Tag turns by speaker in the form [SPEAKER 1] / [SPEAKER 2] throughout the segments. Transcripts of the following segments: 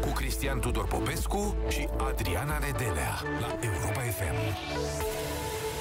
[SPEAKER 1] cu Cristian Tudor Popescu și Adriana Nedelea la Europa FM.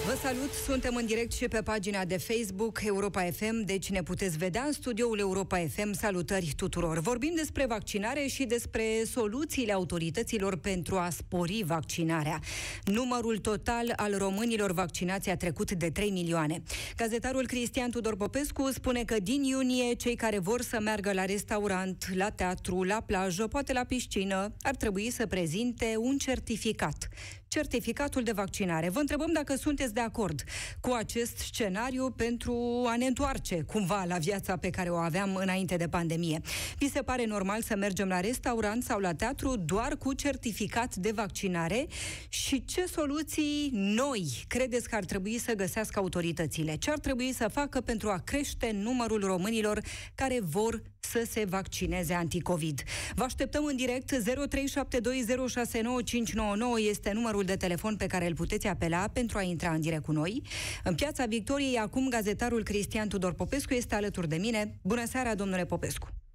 [SPEAKER 2] Vă salut, suntem în direct și pe pagina de Facebook Europa FM, deci ne puteți vedea în studioul Europa FM. Salutări tuturor! Vorbim despre vaccinare și despre soluțiile autorităților pentru a spori vaccinarea. Numărul total al românilor vaccinați a trecut de 3 milioane. Gazetarul Cristian Tudor Popescu spune că din iunie cei care vor să meargă la restaurant, la teatru, la plajă, poate la piscină, ar trebui să prezinte un certificat certificatul de vaccinare. Vă întrebăm dacă sunteți de acord cu acest scenariu pentru a ne întoarce cumva la viața pe care o aveam înainte de pandemie. Vi se pare normal să mergem la restaurant sau la teatru doar cu certificat de vaccinare? Și ce soluții noi credeți că ar trebui să găsească autoritățile? Ce ar trebui să facă pentru a crește numărul românilor care vor să se vaccineze anticovid. Vă așteptăm în direct 0372069599 este numărul de telefon pe care îl puteți apela pentru a intra în direct cu noi. În Piața Victoriei, acum gazetarul Cristian Tudor Popescu este alături de mine. Bună seara, domnule Popescu!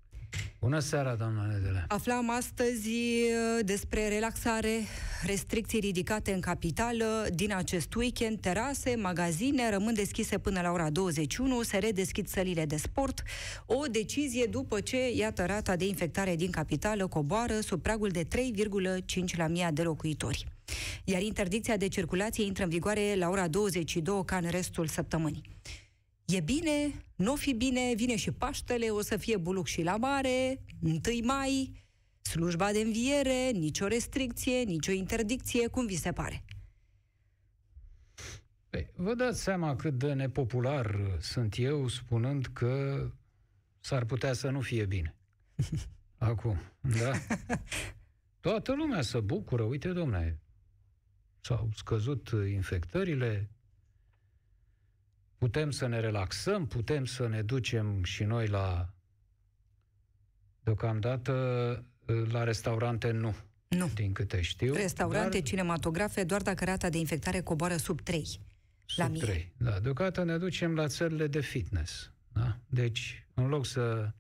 [SPEAKER 3] Bună seara, doamna Nedele.
[SPEAKER 2] Aflam astăzi uh, despre relaxare, restricții ridicate în capitală. Din acest weekend, terase, magazine rămân deschise până la ora 21, se redeschid sălile de sport. O decizie după ce, iată, rata de infectare din capitală coboară sub pragul de 3,5 la mii de locuitori. Iar interdicția de circulație intră în vigoare la ora 22 ca în restul săptămânii. E bine, nu fi bine, vine și Paștele, o să fie buluc și la mare, 1 mai, slujba de înviere, nicio restricție, nicio interdicție, cum vi se pare?
[SPEAKER 3] Păi, vă dați seama cât de nepopular sunt eu spunând că s-ar putea să nu fie bine. Acum, da? Toată lumea se bucură, uite, domnule, s-au scăzut infectările, putem să ne relaxăm, putem să ne ducem și noi la... Deocamdată, la restaurante nu.
[SPEAKER 2] Nu.
[SPEAKER 3] Din câte știu.
[SPEAKER 2] Restaurante, dar... cinematografe, doar dacă rata de infectare coboară sub 3
[SPEAKER 3] sub
[SPEAKER 2] la mie.
[SPEAKER 3] 3. Da, deocamdată ne ducem la țările de fitness. Da? Deci, în loc să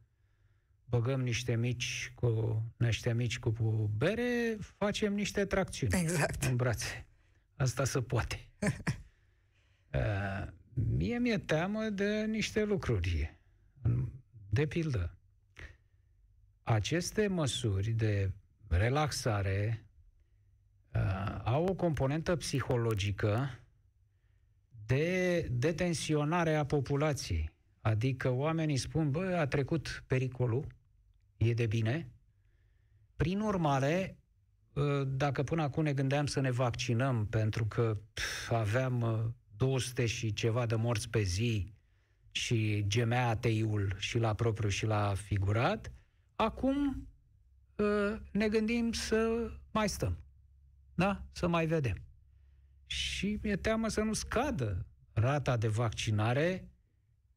[SPEAKER 3] băgăm niște mici cu niște mici cu bere, facem niște tracțiuni
[SPEAKER 2] exact.
[SPEAKER 3] în brațe. Asta se poate. uh, Mie mi-e teamă de niște lucruri. De pildă, aceste măsuri de relaxare uh, au o componentă psihologică de detensionare a populației. Adică oamenii spun, bă, a trecut pericolul, e de bine. Prin urmare, uh, dacă până acum ne gândeam să ne vaccinăm pentru că pf, aveam uh, 200 și ceva de morți pe zi și gemea ateiul și la propriu și la figurat, acum ă, ne gândim să mai stăm. Da? Să mai vedem. Și mi-e teamă să nu scadă rata de vaccinare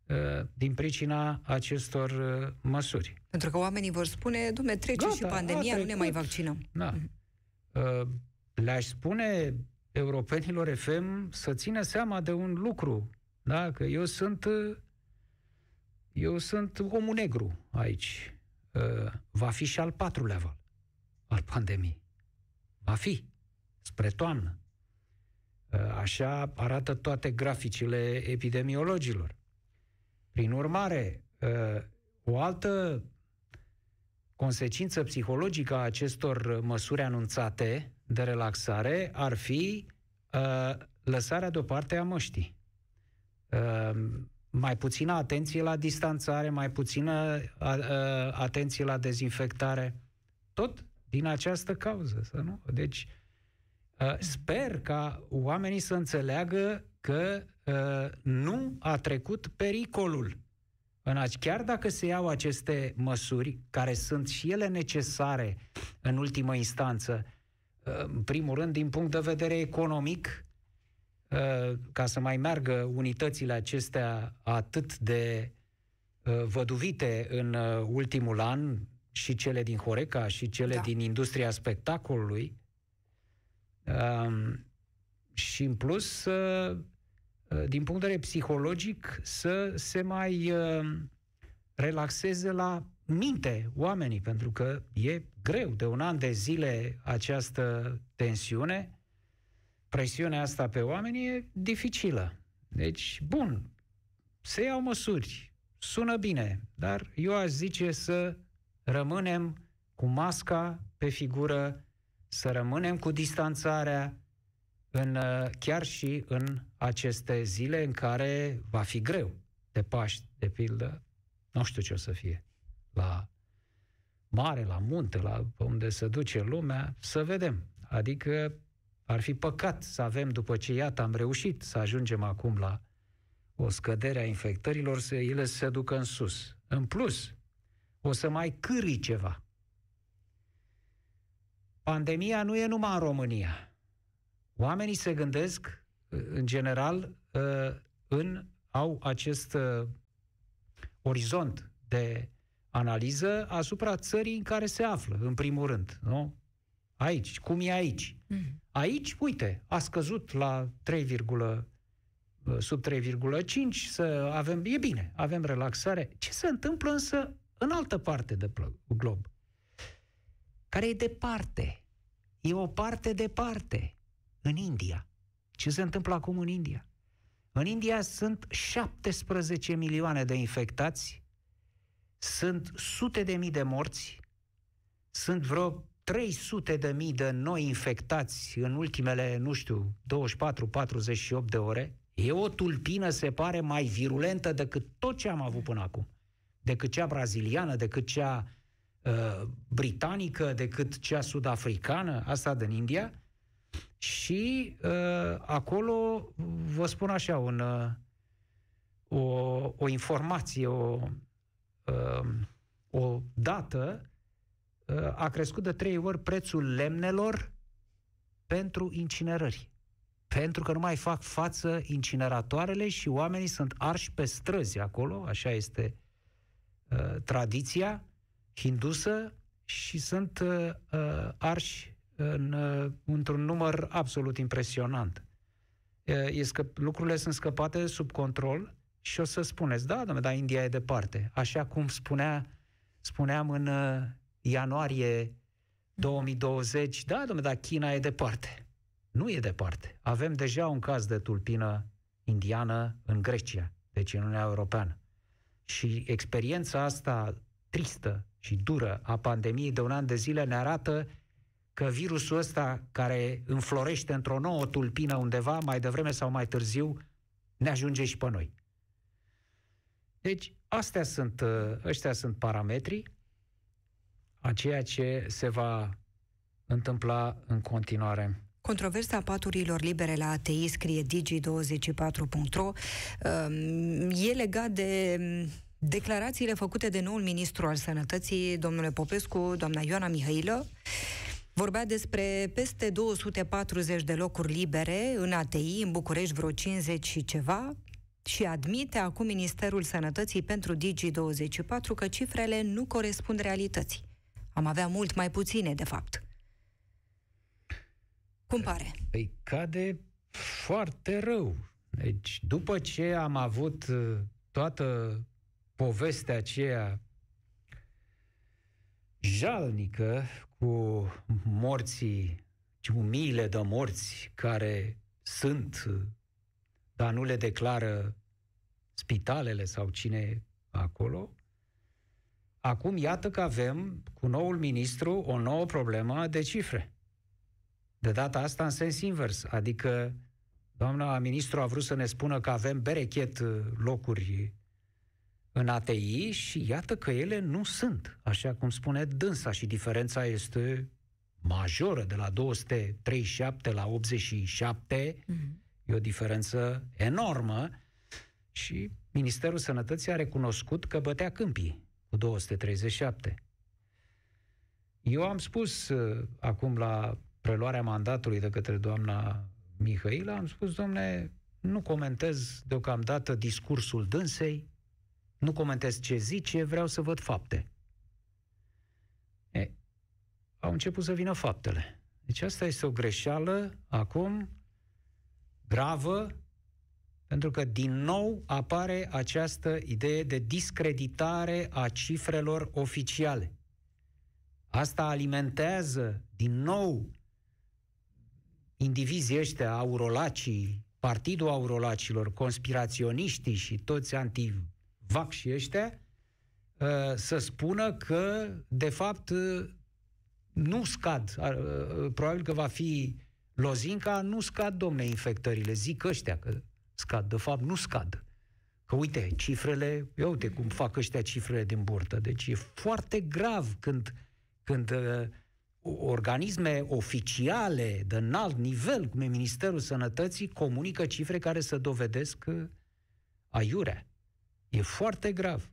[SPEAKER 3] ă, din pricina acestor ă, măsuri.
[SPEAKER 2] Pentru că oamenii vor spune, dumne, trece Gata, și pandemia, nu ne mai vaccinăm.
[SPEAKER 3] Da. Mm-hmm. Le-aș spune europenilor FM să țină seama de un lucru, da? că eu sunt eu sunt omul negru aici. Uh, va fi și al patrulea val al pandemiei. Va fi. Spre toamnă. Uh, așa arată toate graficile epidemiologilor. Prin urmare, uh, o altă consecință psihologică a acestor măsuri anunțate de relaxare ar fi uh, lăsarea deoparte a măștii. Uh, mai puțină atenție la distanțare, mai puțină uh, uh, atenție la dezinfectare. Tot din această cauză, să nu? Deci, uh, sper ca oamenii să înțeleagă că uh, nu a trecut pericolul. În aci, chiar dacă se iau aceste măsuri, care sunt și ele necesare în ultimă instanță, în primul rând, din punct de vedere economic, uh, ca să mai meargă unitățile acestea atât de uh, văduvite în uh, ultimul an, și cele din Horeca, și cele da. din industria spectacolului, um, și în plus, din punct de vedere psihologic, să se mai relaxeze la minte oamenii, pentru că e greu de un an de zile această tensiune, presiunea asta pe oameni e dificilă. Deci, bun, se iau măsuri, sună bine, dar eu aș zice să rămânem cu masca pe figură, să rămânem cu distanțarea, în, chiar și în aceste zile în care va fi greu de Paști, de pildă, nu știu ce o să fie, la mare, la munte, la unde se duce lumea, să vedem. Adică ar fi păcat să avem, după ce iată am reușit să ajungem acum la o scădere a infectărilor, să ele se ducă în sus. În plus, o să mai câri ceva. Pandemia nu e numai în România. Oamenii se gândesc, în general, ă, în, au acest ă, orizont de analiză asupra țării în care se află, în primul rând. Nu? Aici. Cum e aici? Mm. Aici, uite, a scăzut la 3, sub 3,5 să avem, e bine, avem relaxare. Ce se întâmplă însă în altă parte de glob? Care e departe. E o parte departe. În India. Ce se întâmplă acum în India? În India sunt 17 milioane de infectați, sunt sute de mii de morți, sunt vreo 300 de mii de noi infectați în ultimele, nu știu, 24-48 de ore. E o tulpină, se pare, mai virulentă decât tot ce am avut până acum. Decât cea braziliană, decât cea uh, britanică, decât cea sud-africană, asta din India. Și uh, acolo, vă spun așa, un, uh, o, o informație, o, uh, o dată, uh, a crescut de trei ori prețul lemnelor pentru incinerări. Pentru că nu mai fac față incineratoarele și oamenii sunt arși pe străzi acolo, așa este uh, tradiția hindusă, și sunt uh, uh arși în, uh, într-un număr absolut impresionant. E că lucrurile sunt scăpate sub control și o să spuneți, da, domnule, dar India e departe. Așa cum spunea, spuneam în uh, ianuarie 2020, da, domnule, dar China e departe. Nu e departe. Avem deja un caz de tulpină indiană în Grecia, deci în Uniunea Europeană. Și experiența asta tristă și dură a pandemiei de un an de zile ne arată că virusul ăsta care înflorește într-o nouă tulpină undeva, mai devreme sau mai târziu, ne ajunge și pe noi. Deci, astea sunt, uh, ăștia sunt parametrii a ceea ce se va întâmpla în continuare.
[SPEAKER 2] Controversa paturilor libere la ATI, scrie digi24.ro, um, e legat de um, declarațiile făcute de noul ministru al sănătății, domnule Popescu, doamna Ioana Mihailă, Vorbea despre peste 240 de locuri libere în ATI, în București vreo 50 și ceva, și admite acum Ministerul Sănătății pentru Digi24 că cifrele nu corespund realității. Am avea mult mai puține, de fapt. Cum pare?
[SPEAKER 3] Păi cade foarte rău. Deci, după ce am avut uh, toată povestea aceea jalnică cu morții, cu miile de morți care sunt, dar nu le declară spitalele sau cine acolo. Acum iată că avem cu noul ministru o nouă problemă de cifre. De data asta în sens invers, adică doamna ministru a vrut să ne spună că avem berechet locuri în ATI și iată că ele nu sunt, așa cum spune dânsa și diferența este majoră, de la 237 la 87, mm-hmm. E o diferență enormă și Ministerul Sănătății a recunoscut că bătea câmpii cu 237. Eu am spus uh, acum la preluarea mandatului de către doamna Mihaila, am spus, domne, nu comentez deocamdată discursul dânsei, nu comentez ce zice, vreau să văd fapte. E, au început să vină faptele. Deci asta este o greșeală acum gravă Pentru că din nou apare această idee de discreditare a cifrelor oficiale. Asta alimentează din nou indivizii ăștia, aurolacii, Partidul Aurolacilor, conspiraționiștii și toți antivac și ăștia, uh, să spună că, de fapt, uh, nu scad. Uh, probabil că va fi lozinca, nu scad, domne, infectările. Zic ăștia că scad. De fapt, nu scad. Că uite, cifrele, eu uite cum fac ăștia cifrele din burtă. Deci e foarte grav când, când uh, organisme oficiale de înalt nivel, cum e Ministerul Sănătății, comunică cifre care să dovedesc uh, aiurea. E foarte grav.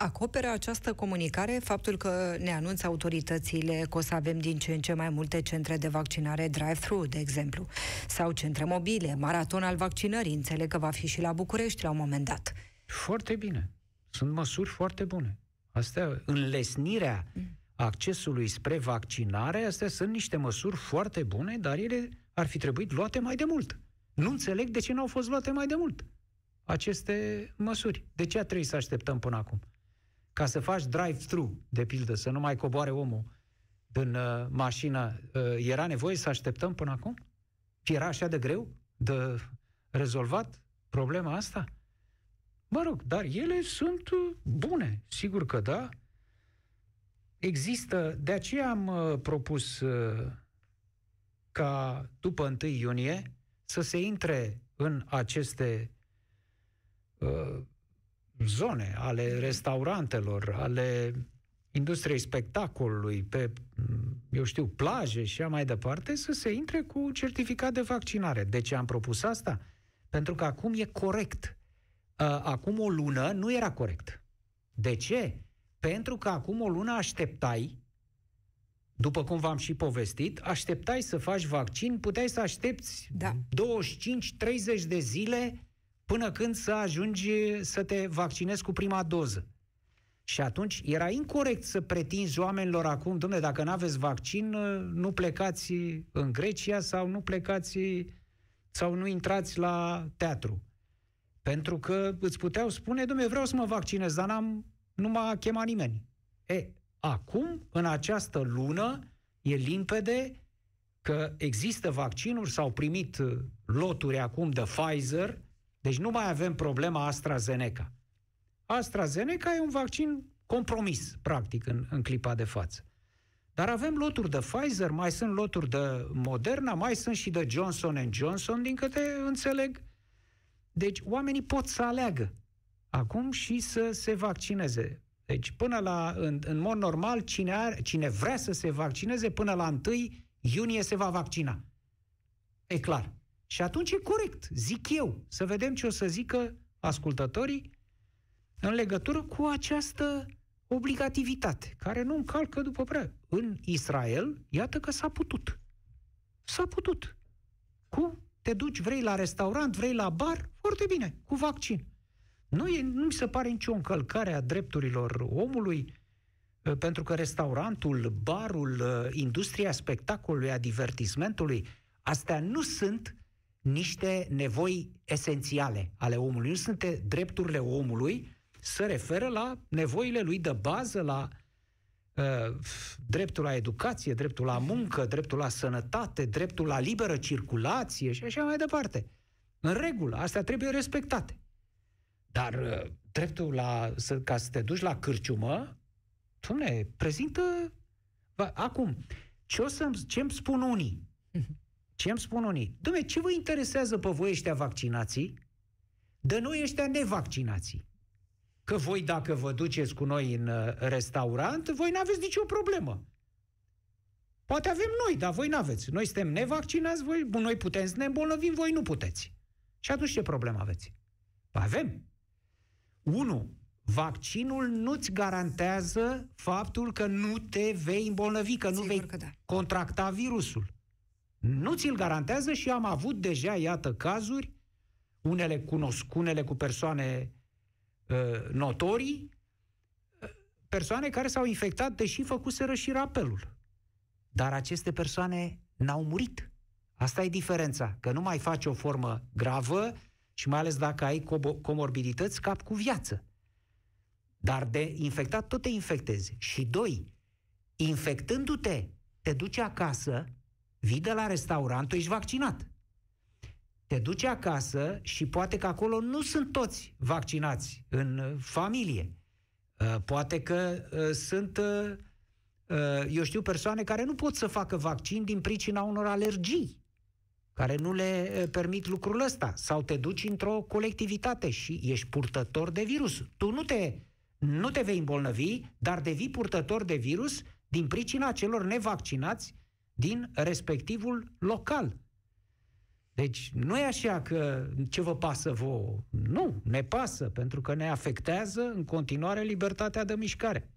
[SPEAKER 2] Acoperă această comunicare faptul că ne anunță autoritățile că o să avem din ce în ce mai multe centre de vaccinare drive-thru, de exemplu, sau centre mobile, maraton al vaccinării, înțeleg că va fi și la București la un moment dat.
[SPEAKER 3] Foarte bine. Sunt măsuri foarte bune. Astea, înlesnirea accesului spre vaccinare, astea sunt niște măsuri foarte bune, dar ele ar fi trebuit luate mai de mult. Nu înțeleg de ce nu au fost luate mai de mult aceste măsuri. De ce a trebuit să așteptăm până acum? Ca să faci drive-thru, de pildă, să nu mai coboare omul în uh, mașină, uh, era nevoie să așteptăm până acum? Era așa de greu de rezolvat problema asta? Mă rog, dar ele sunt uh, bune, sigur că da. Există, de aceea am uh, propus uh, ca după 1 iunie să se intre în aceste uh, zone ale restaurantelor, ale industriei spectacolului, pe, eu știu, plaje și așa mai departe, să se intre cu certificat de vaccinare. De ce am propus asta? Pentru că acum e corect. Acum o lună nu era corect. De ce? Pentru că acum o lună așteptai, după cum v-am și povestit, așteptai să faci vaccin, puteai să aștepți da. 25-30 de zile până când să ajungi să te vaccinezi cu prima doză. Și atunci era incorrect să pretinzi oamenilor acum, domnule, dacă nu aveți vaccin, nu plecați în Grecia sau nu plecați sau nu intrați la teatru. Pentru că îți puteau spune, domnule, vreau să mă vaccinez, dar n-am, nu m-a chemat nimeni. E, acum, în această lună, e limpede că există vaccinuri, s-au primit loturi acum de Pfizer, deci nu mai avem problema AstraZeneca. AstraZeneca e un vaccin compromis, practic, în, în clipa de față. Dar avem loturi de Pfizer, mai sunt loturi de Moderna, mai sunt și de Johnson Johnson, din câte înțeleg. Deci oamenii pot să aleagă acum și să se vaccineze. Deci până la, în, în mod normal, cine, are, cine vrea să se vaccineze, până la 1 iunie se va vaccina. E clar. Și atunci e corect, zic eu, să vedem ce o să zică ascultătorii în legătură cu această obligativitate, care nu încalcă după prea. În Israel, iată că s-a putut. S-a putut. Cu te duci, vrei la restaurant, vrei la bar, foarte bine, cu vaccin. Nu, e, nu mi se pare nicio încălcare a drepturilor omului, ă, pentru că restaurantul, barul, ă, industria spectacolului, a divertismentului, astea nu sunt niște nevoi esențiale ale omului. Nu sunt drepturile omului, se referă la nevoile lui de bază, la uh, dreptul la educație, dreptul la muncă, dreptul la sănătate, dreptul la liberă circulație și așa mai departe. În regulă, astea trebuie respectate. Dar uh, dreptul la, să, ca să te duci la cârciumă, ne prezintă... Acum, ce o să ce îmi spun unii? Ce îmi spun unii? Dom'le, ce vă interesează pe voi ăștia vaccinații? De noi ăștia nevaccinații. Că voi, dacă vă duceți cu noi în uh, restaurant, voi nu aveți nicio problemă. Poate avem noi, dar voi nu aveți. Noi suntem nevaccinați, voi, noi putem să ne îmbolnăvim, voi nu puteți. Și atunci ce problemă aveți? Păi avem. Unu, vaccinul nu-ți garantează faptul că nu te vei îmbolnăvi, că Sigur nu vei că da. contracta virusul nu ți-l garantează și am avut deja, iată, cazuri, unele cunoscunele cu persoane uh, notorii, uh, persoane care s-au infectat, deși făcuseră și rapelul. Dar aceste persoane n-au murit. Asta e diferența, că nu mai faci o formă gravă Și mai ales dacă ai comorbidități, cap cu viață. Dar de infectat tot te infectezi. Și doi, infectându-te, te duci acasă, vii de la restaurant, tu ești vaccinat. Te duci acasă și poate că acolo nu sunt toți vaccinați în familie. Uh, poate că uh, sunt, uh, eu știu, persoane care nu pot să facă vaccin din pricina unor alergii care nu le permit lucrul ăsta. Sau te duci într-o colectivitate și ești purtător de virus. Tu nu te, nu te vei îmbolnăvi, dar devii purtător de virus din pricina celor nevaccinați din respectivul local. Deci nu e așa că ce vă pasă vouă. Nu, ne pasă, pentru că ne afectează în continuare libertatea de mișcare.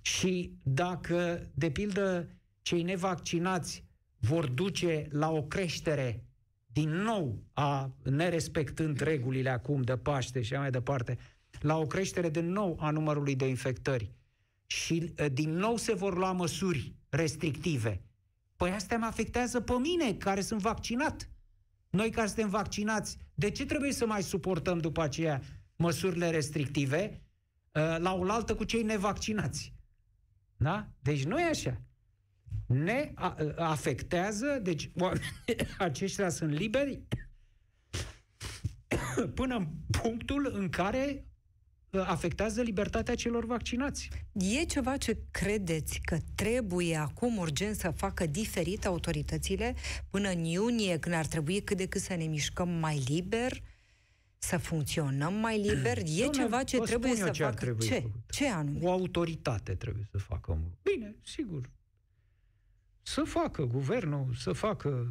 [SPEAKER 3] Și dacă, de pildă, cei nevaccinați vor duce la o creștere din nou a nerespectând regulile acum de Paște și mai departe, la o creștere din nou a numărului de infectări și din nou se vor lua măsuri restrictive. Păi astea mă afectează pe mine, care sunt vaccinat. Noi care suntem vaccinați, de ce trebuie să mai suportăm după aceea măsurile restrictive la oaltă cu cei nevaccinați? Da? Deci nu e așa ne afectează, deci aceștia sunt liberi până în punctul în care uh, afectează libertatea celor vaccinați.
[SPEAKER 2] E ceva ce credeți că trebuie acum urgent să facă diferit autoritățile până în iunie, când ar trebui cât de cât să ne mișcăm mai liber, să funcționăm mai liber? E Doamne, ceva ce trebuie să
[SPEAKER 3] ce
[SPEAKER 2] facă? Ce? Ce anume?
[SPEAKER 3] O autoritate trebuie să facă. Bine, sigur, să facă guvernul, să facă uh,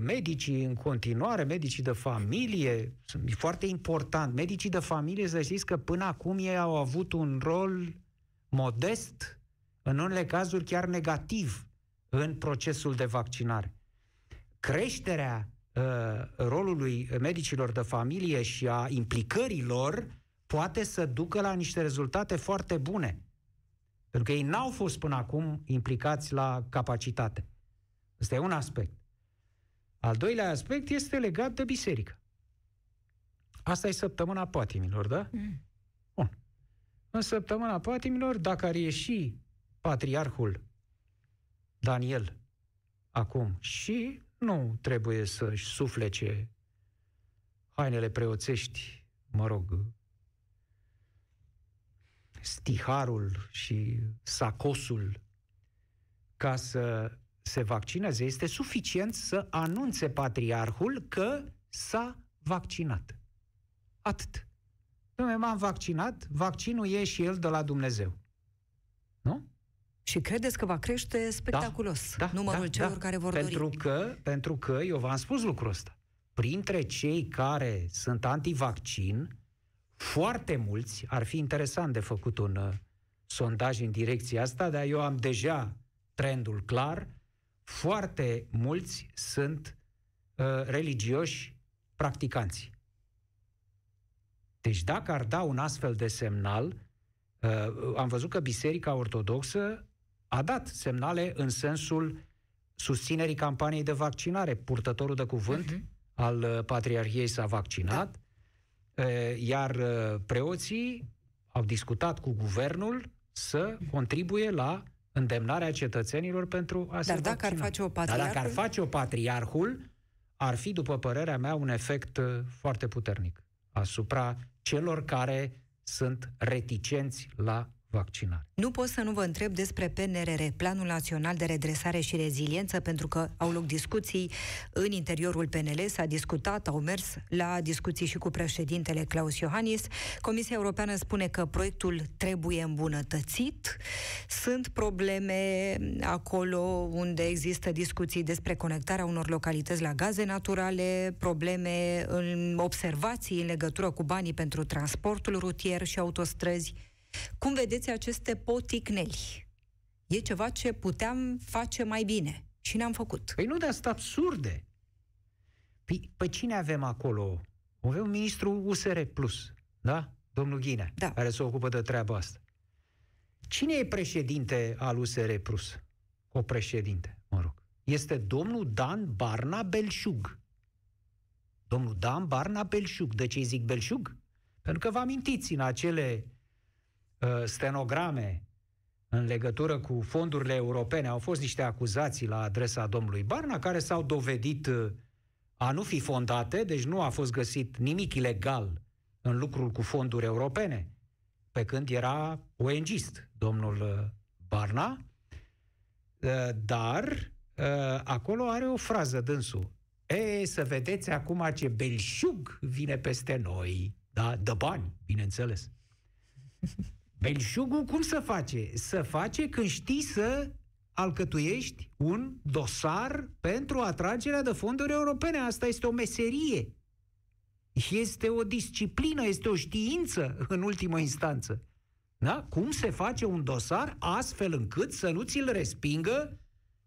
[SPEAKER 3] medicii în continuare, medicii de familie, sunt foarte important. Medicii de familie, să știți că până acum ei au avut un rol modest, în unele cazuri chiar negativ, în procesul de vaccinare. Creșterea uh, rolului medicilor de familie și a implicărilor poate să ducă la niște rezultate foarte bune. Pentru că ei n-au fost până acum implicați la capacitate. Ăsta e un aspect. Al doilea aspect este legat de biserică. Asta e săptămâna patimilor, da? Mm. Bun. În săptămâna patimilor, dacă ar ieși patriarhul Daniel acum și nu trebuie să-și suflece hainele preoțești, mă rog, stiharul și sacosul ca să se vaccineze, este suficient să anunțe patriarhul că s-a vaccinat. Atât. Dom'le, m-am vaccinat, vaccinul e și el de la Dumnezeu. Nu?
[SPEAKER 2] Și credeți că va crește spectaculos da, da, numărul da, celor da, care vor
[SPEAKER 3] pentru
[SPEAKER 2] dori?
[SPEAKER 3] Că, pentru că, eu v-am spus lucrul ăsta, printre cei care sunt antivaccin, foarte mulți, ar fi interesant de făcut un uh, sondaj în direcția asta, dar eu am deja trendul clar, foarte mulți sunt uh, religioși practicanți. Deci dacă ar da un astfel de semnal, uh, am văzut că Biserica Ortodoxă a dat semnale în sensul susținerii campaniei de vaccinare. Purtătorul de cuvânt uh-huh. al uh, Patriarhiei s-a vaccinat, da iar preoții au discutat cu guvernul să contribuie la îndemnarea cetățenilor pentru a se
[SPEAKER 2] Dar dacă
[SPEAKER 3] vaccina.
[SPEAKER 2] ar face o patriarhul?
[SPEAKER 3] Dar dacă ar face o patriarhul, ar fi, după părerea mea, un efect foarte puternic asupra celor care sunt reticenți la vaccinare.
[SPEAKER 2] Nu pot să nu vă întreb despre PNRR, Planul Național de Redresare și Reziliență, pentru că au loc discuții în interiorul PNL, s-a discutat, au mers la discuții și cu președintele Claus Iohannis. Comisia Europeană spune că proiectul trebuie îmbunătățit. Sunt probleme acolo unde există discuții despre conectarea unor localități la gaze naturale, probleme în observații în legătură cu banii pentru transportul rutier și autostrăzi. Cum vedeți aceste poticneli? E ceva ce puteam face mai bine și ne-am făcut.
[SPEAKER 3] Păi nu de asta absurde. Păi, păi cine avem acolo? Avem un ministru USR Plus, da? Domnul Ghinea, da. care se ocupă de treaba asta. Cine e președinte al USR Plus? O președinte, mă rog. Este domnul Dan Barna Belșug. domnul Dan Barna Belșug. De ce zic Belșug? Pentru că vă amintiți în acele uh, stenograme în legătură cu fondurile europene, au fost niște acuzații la adresa domnului Barna care s-au dovedit uh, a nu fi fondate, deci nu a fost găsit nimic ilegal în lucrul cu fonduri europene, pe când era ONGist, domnul uh, Barna, uh, dar acolo are o frază dânsul. E, să vedeți acum ce belșug vine peste noi. Da? Dă bani, bineînțeles. Belșugul cum să face? Să face când știi să alcătuiești un dosar pentru atragerea de fonduri europene. Asta este o meserie. Este o disciplină, este o știință în ultimă instanță. Da? Cum se face un dosar astfel încât să nu ți-l respingă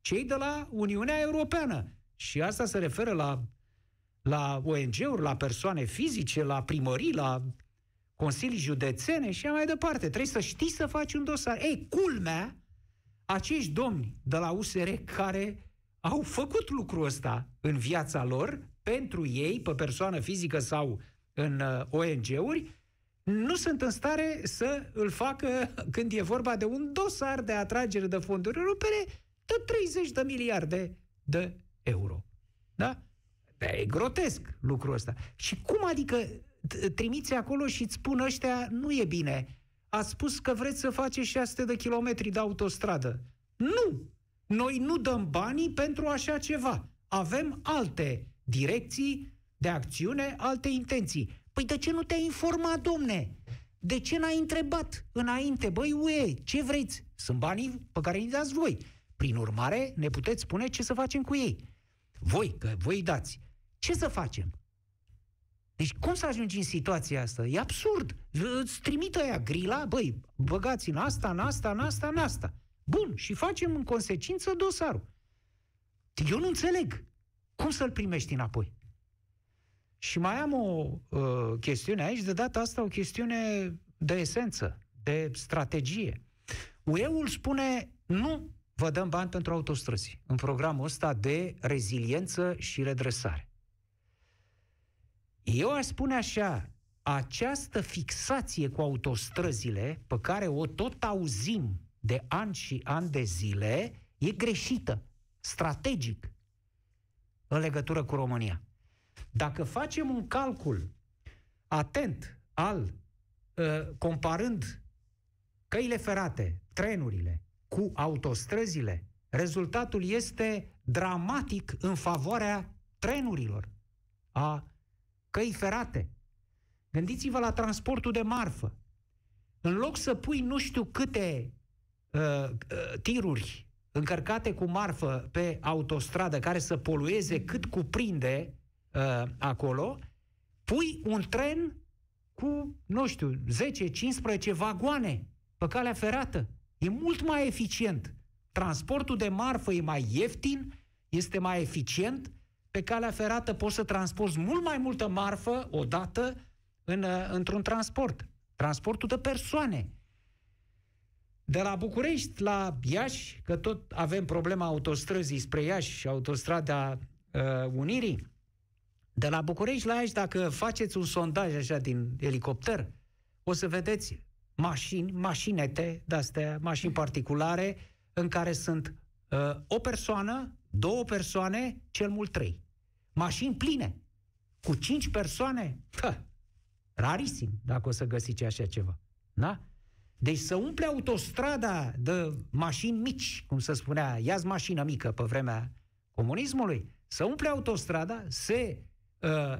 [SPEAKER 3] cei de la Uniunea Europeană? Și asta se referă la, la ONG-uri, la persoane fizice, la primării, la consilii județene și mai departe. Trebuie să știi să faci un dosar. Ei, culmea, acești domni de la USR care au făcut lucrul ăsta în viața lor, pentru ei, pe persoană fizică sau în uh, ONG-uri, nu sunt în stare să îl facă când e vorba de un dosar de atragere de fonduri europene de 30 de miliarde de euro. Da? E grotesc lucrul ăsta. Și cum adică trimiți acolo și îți spun ăștia, nu e bine. Ați spus că vreți să faceți 600 de kilometri de autostradă. Nu! Noi nu dăm banii pentru așa ceva. Avem alte direcții de acțiune, alte intenții. Păi de ce nu te-ai informat, domne? De ce n-ai întrebat înainte? Băi, UE, ce vreți? Sunt banii pe care îi dați voi. Prin urmare, ne puteți spune ce să facem cu ei. Voi, că voi dați. Ce să facem? Deci cum să ajungi în situația asta? E absurd. Îți trimită aia grila, băi, băgați în asta, în asta, în asta, în asta. Bun, și facem în consecință dosarul. Eu nu înțeleg. Cum să-l primești înapoi? Și mai am o uh, chestiune aici, de data asta o chestiune de esență, de strategie. UE-ul spune, nu vă dăm bani pentru autostrăzi în programul ăsta de reziliență și redresare. Eu aș spune așa, această fixație cu autostrăzile, pe care o tot auzim de ani și ani de zile, e greșită, strategic, în legătură cu România. Dacă facem un calcul atent al uh, comparând căile ferate, trenurile, cu autostrăzile, rezultatul este dramatic în favoarea trenurilor, a căi ferate. Gândiți-vă la transportul de marfă. În loc să pui nu știu câte uh, uh, tiruri încărcate cu marfă pe autostradă care să polueze cât cuprinde uh, acolo, pui un tren cu, nu știu, 10-15 vagoane pe calea ferată. E mult mai eficient. Transportul de marfă e mai ieftin, este mai eficient pe calea ferată poți să transporti mult mai multă marfă odată în, uh, într-un transport. Transportul de persoane. De la București la Iași, că tot avem problema autostrăzii spre Iași și autostrada uh, Unirii, de la București la Iași, dacă faceți un sondaj așa din elicopter, o să vedeți mașini, mașinete de-astea, mașini particulare, în care sunt uh, o persoană, două persoane, cel mult trei. Mașini pline, cu cinci persoane, ha, rarisim dacă o să găsiți așa ceva. Da? Deci să umple autostrada de mașini mici, cum se spunea, ia mașină mică pe vremea comunismului, să umple autostrada, se uh,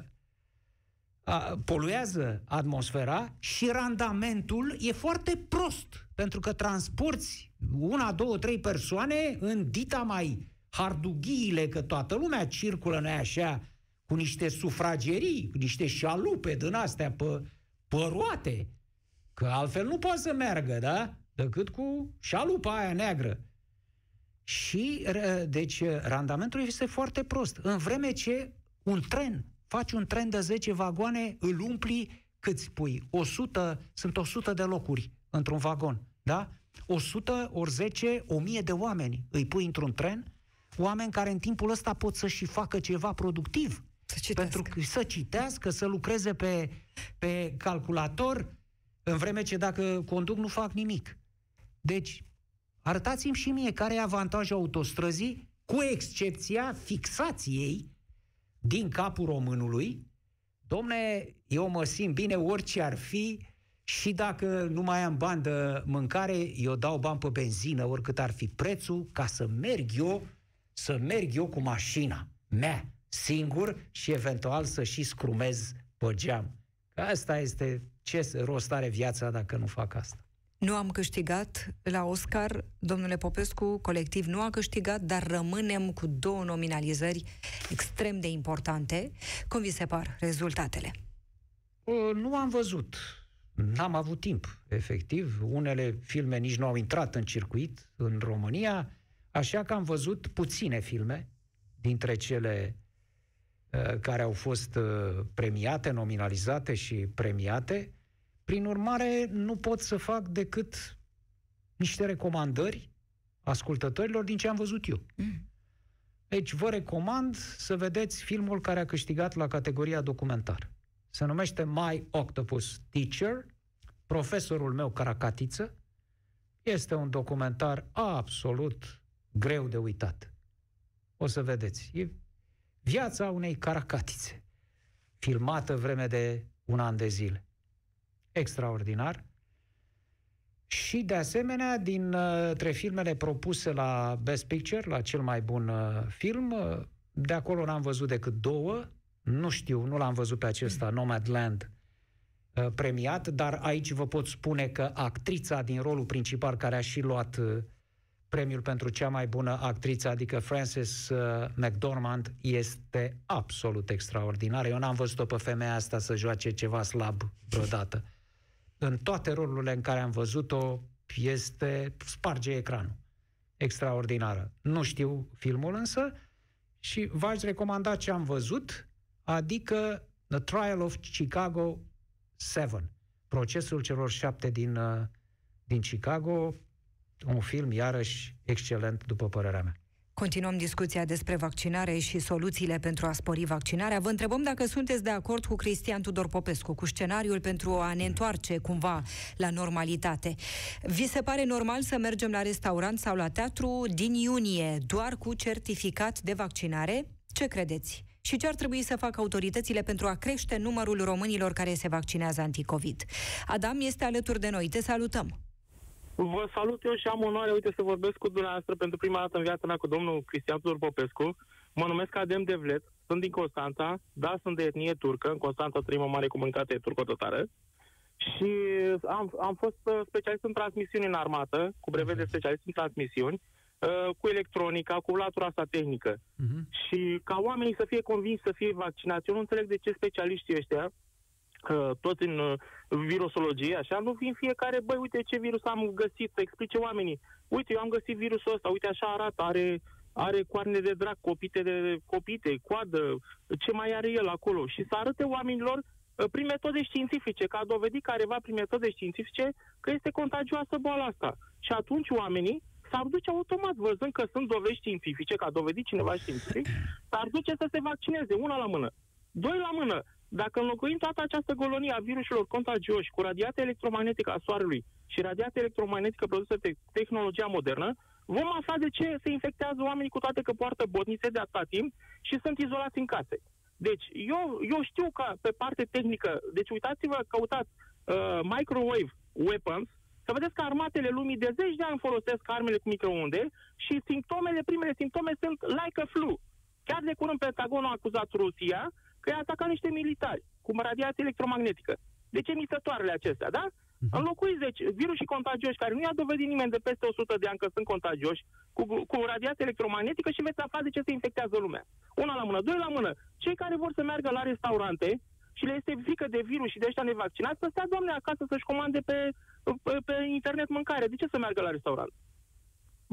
[SPEAKER 3] a, poluează atmosfera și randamentul e foarte prost, pentru că transporti una, două, trei persoane în dita mai hardughiile, că toată lumea circulă, noi așa, cu niște sufragerii, cu niște șalupe din astea pe, pe roate, că altfel nu poate să meargă, da? Decât cu șalupa aia neagră. Și, deci, randamentul este foarte prost. În vreme ce un tren, faci un tren de 10 vagoane, îl umpli, cât spui? 100, sunt 100 de locuri într-un vagon, da? 100 ori 10, 1000 de oameni îi pui într-un tren oameni care în timpul ăsta pot să și facă ceva productiv.
[SPEAKER 2] Să citească.
[SPEAKER 3] Pentru că să citească, să lucreze pe, pe calculator, în vreme ce dacă conduc nu fac nimic. Deci, arătați-mi și mie care e avantajul autostrăzii, cu excepția fixației din capul românului. Domne, eu mă simt bine orice ar fi și dacă nu mai am bani de mâncare, eu dau bani pe benzină, oricât ar fi prețul, ca să merg eu, să merg eu cu mașina mea, singur și eventual să și scrumez pe geam. Asta este ce rost are viața dacă nu fac asta.
[SPEAKER 2] Nu am câștigat la Oscar, domnule Popescu, colectiv nu a câștigat, dar rămânem cu două nominalizări extrem de importante. Cum vi se par rezultatele?
[SPEAKER 3] Nu am văzut. N-am avut timp, efectiv. Unele filme nici nu au intrat în circuit în România, așa că am văzut puține filme dintre cele uh, care au fost uh, premiate, nominalizate și premiate. Prin urmare, nu pot să fac decât niște recomandări ascultătorilor din ce am văzut eu. Mm. Deci vă recomand să vedeți filmul care a câștigat la categoria documentar. Se numește My Octopus Teacher, profesorul meu Caracatiță. Este un documentar absolut greu de uitat. O să vedeți. E viața unei caracatițe, filmată vreme de un an de zile extraordinar. Și, de asemenea, dintre filmele propuse la Best Picture, la cel mai bun uh, film, uh, de acolo n-am văzut decât două. Nu știu, nu l-am văzut pe acesta, Nomadland, uh, premiat, dar aici vă pot spune că actrița din rolul principal, care a și luat premiul pentru cea mai bună actriță, adică Frances McDormand, este absolut extraordinară. Eu n-am văzut-o pe femeia asta să joace ceva slab vreodată în toate rolurile în care am văzut-o, este sparge ecranul. Extraordinară. Nu știu filmul însă și v-aș recomanda ce am văzut, adică The Trial of Chicago 7, procesul celor șapte din, uh, din Chicago, un film iarăși excelent, după părerea mea.
[SPEAKER 2] Continuăm discuția despre vaccinare și soluțiile pentru a spori vaccinarea. Vă întrebăm dacă sunteți de acord cu Cristian Tudor Popescu, cu scenariul pentru a ne întoarce cumva la normalitate. Vi se pare normal să mergem la restaurant sau la teatru din iunie doar cu certificat de vaccinare? Ce credeți? Și ce ar trebui să facă autoritățile pentru a crește numărul românilor care se vaccinează anticovid? Adam este alături de noi. Te salutăm!
[SPEAKER 4] Vă salut eu și am onoare, uite, să vorbesc cu dumneavoastră pentru prima dată în viața mea cu domnul Cristian Tudor Popescu. Mă numesc Adem Devlet, sunt din Constanța, da, sunt de etnie turcă, în Constanța trăim o mare comunitate turco-totară și am, am fost uh, specialist în transmisiuni în armată, cu brevet de specialist în transmisiuni, uh, cu electronica, cu latura asta tehnică. Uh-huh. Și ca oamenii să fie convinși să fie vaccinați, eu nu înțeleg de ce specialiștii ăștia tot în uh, virusologie, așa, nu vin fiecare, băi, uite ce virus am găsit, să explice oamenii. Uite, eu am găsit virusul ăsta, uite așa arată, are, are coarne de drac, copite de copite, coadă, ce mai are el acolo. Și să arate oamenilor uh, prin metode științifice, că a dovedit careva prin metode științifice că este contagioasă boala asta. Și atunci oamenii s-ar duce automat, văzând că sunt dovezi științifice, că a dovedit cineva științific, s-ar duce să se vaccineze, una la mână. Doi la mână, dacă înlocuim toată această colonie a virusilor contagioși cu radiația electromagnetică a Soarelui și radiația electromagnetică produsă de tehnologia modernă, vom afla de ce se infectează oamenii cu toate că poartă botnițe de atâta timp și sunt izolați în case. Deci, eu, eu știu că pe parte tehnică, deci uitați-vă, căutați uh, microwave weapons, să vedeți că armatele lumii de zeci de ani folosesc armele cu microunde și simptomele, primele simptome sunt like a flu. Chiar de curând Pentagonul a acuzat Rusia că i-a atacat niște militari cu radiație electromagnetică. Deci emitătoarele acestea, da? Uh-huh. Înlocuiți, deci, virusii contagioși, care nu i-a dovedit nimeni de peste 100 de ani că sunt contagioși, cu, cu radiație electromagnetică și veți afla de ce se infectează lumea. Una la mână. Doi la mână. Cei care vor să meargă la restaurante și le este frică de virus și de ăștia nevaccinați, să stea, doamne, acasă să-și comande pe, pe, pe internet mâncare. De ce să meargă la restaurant?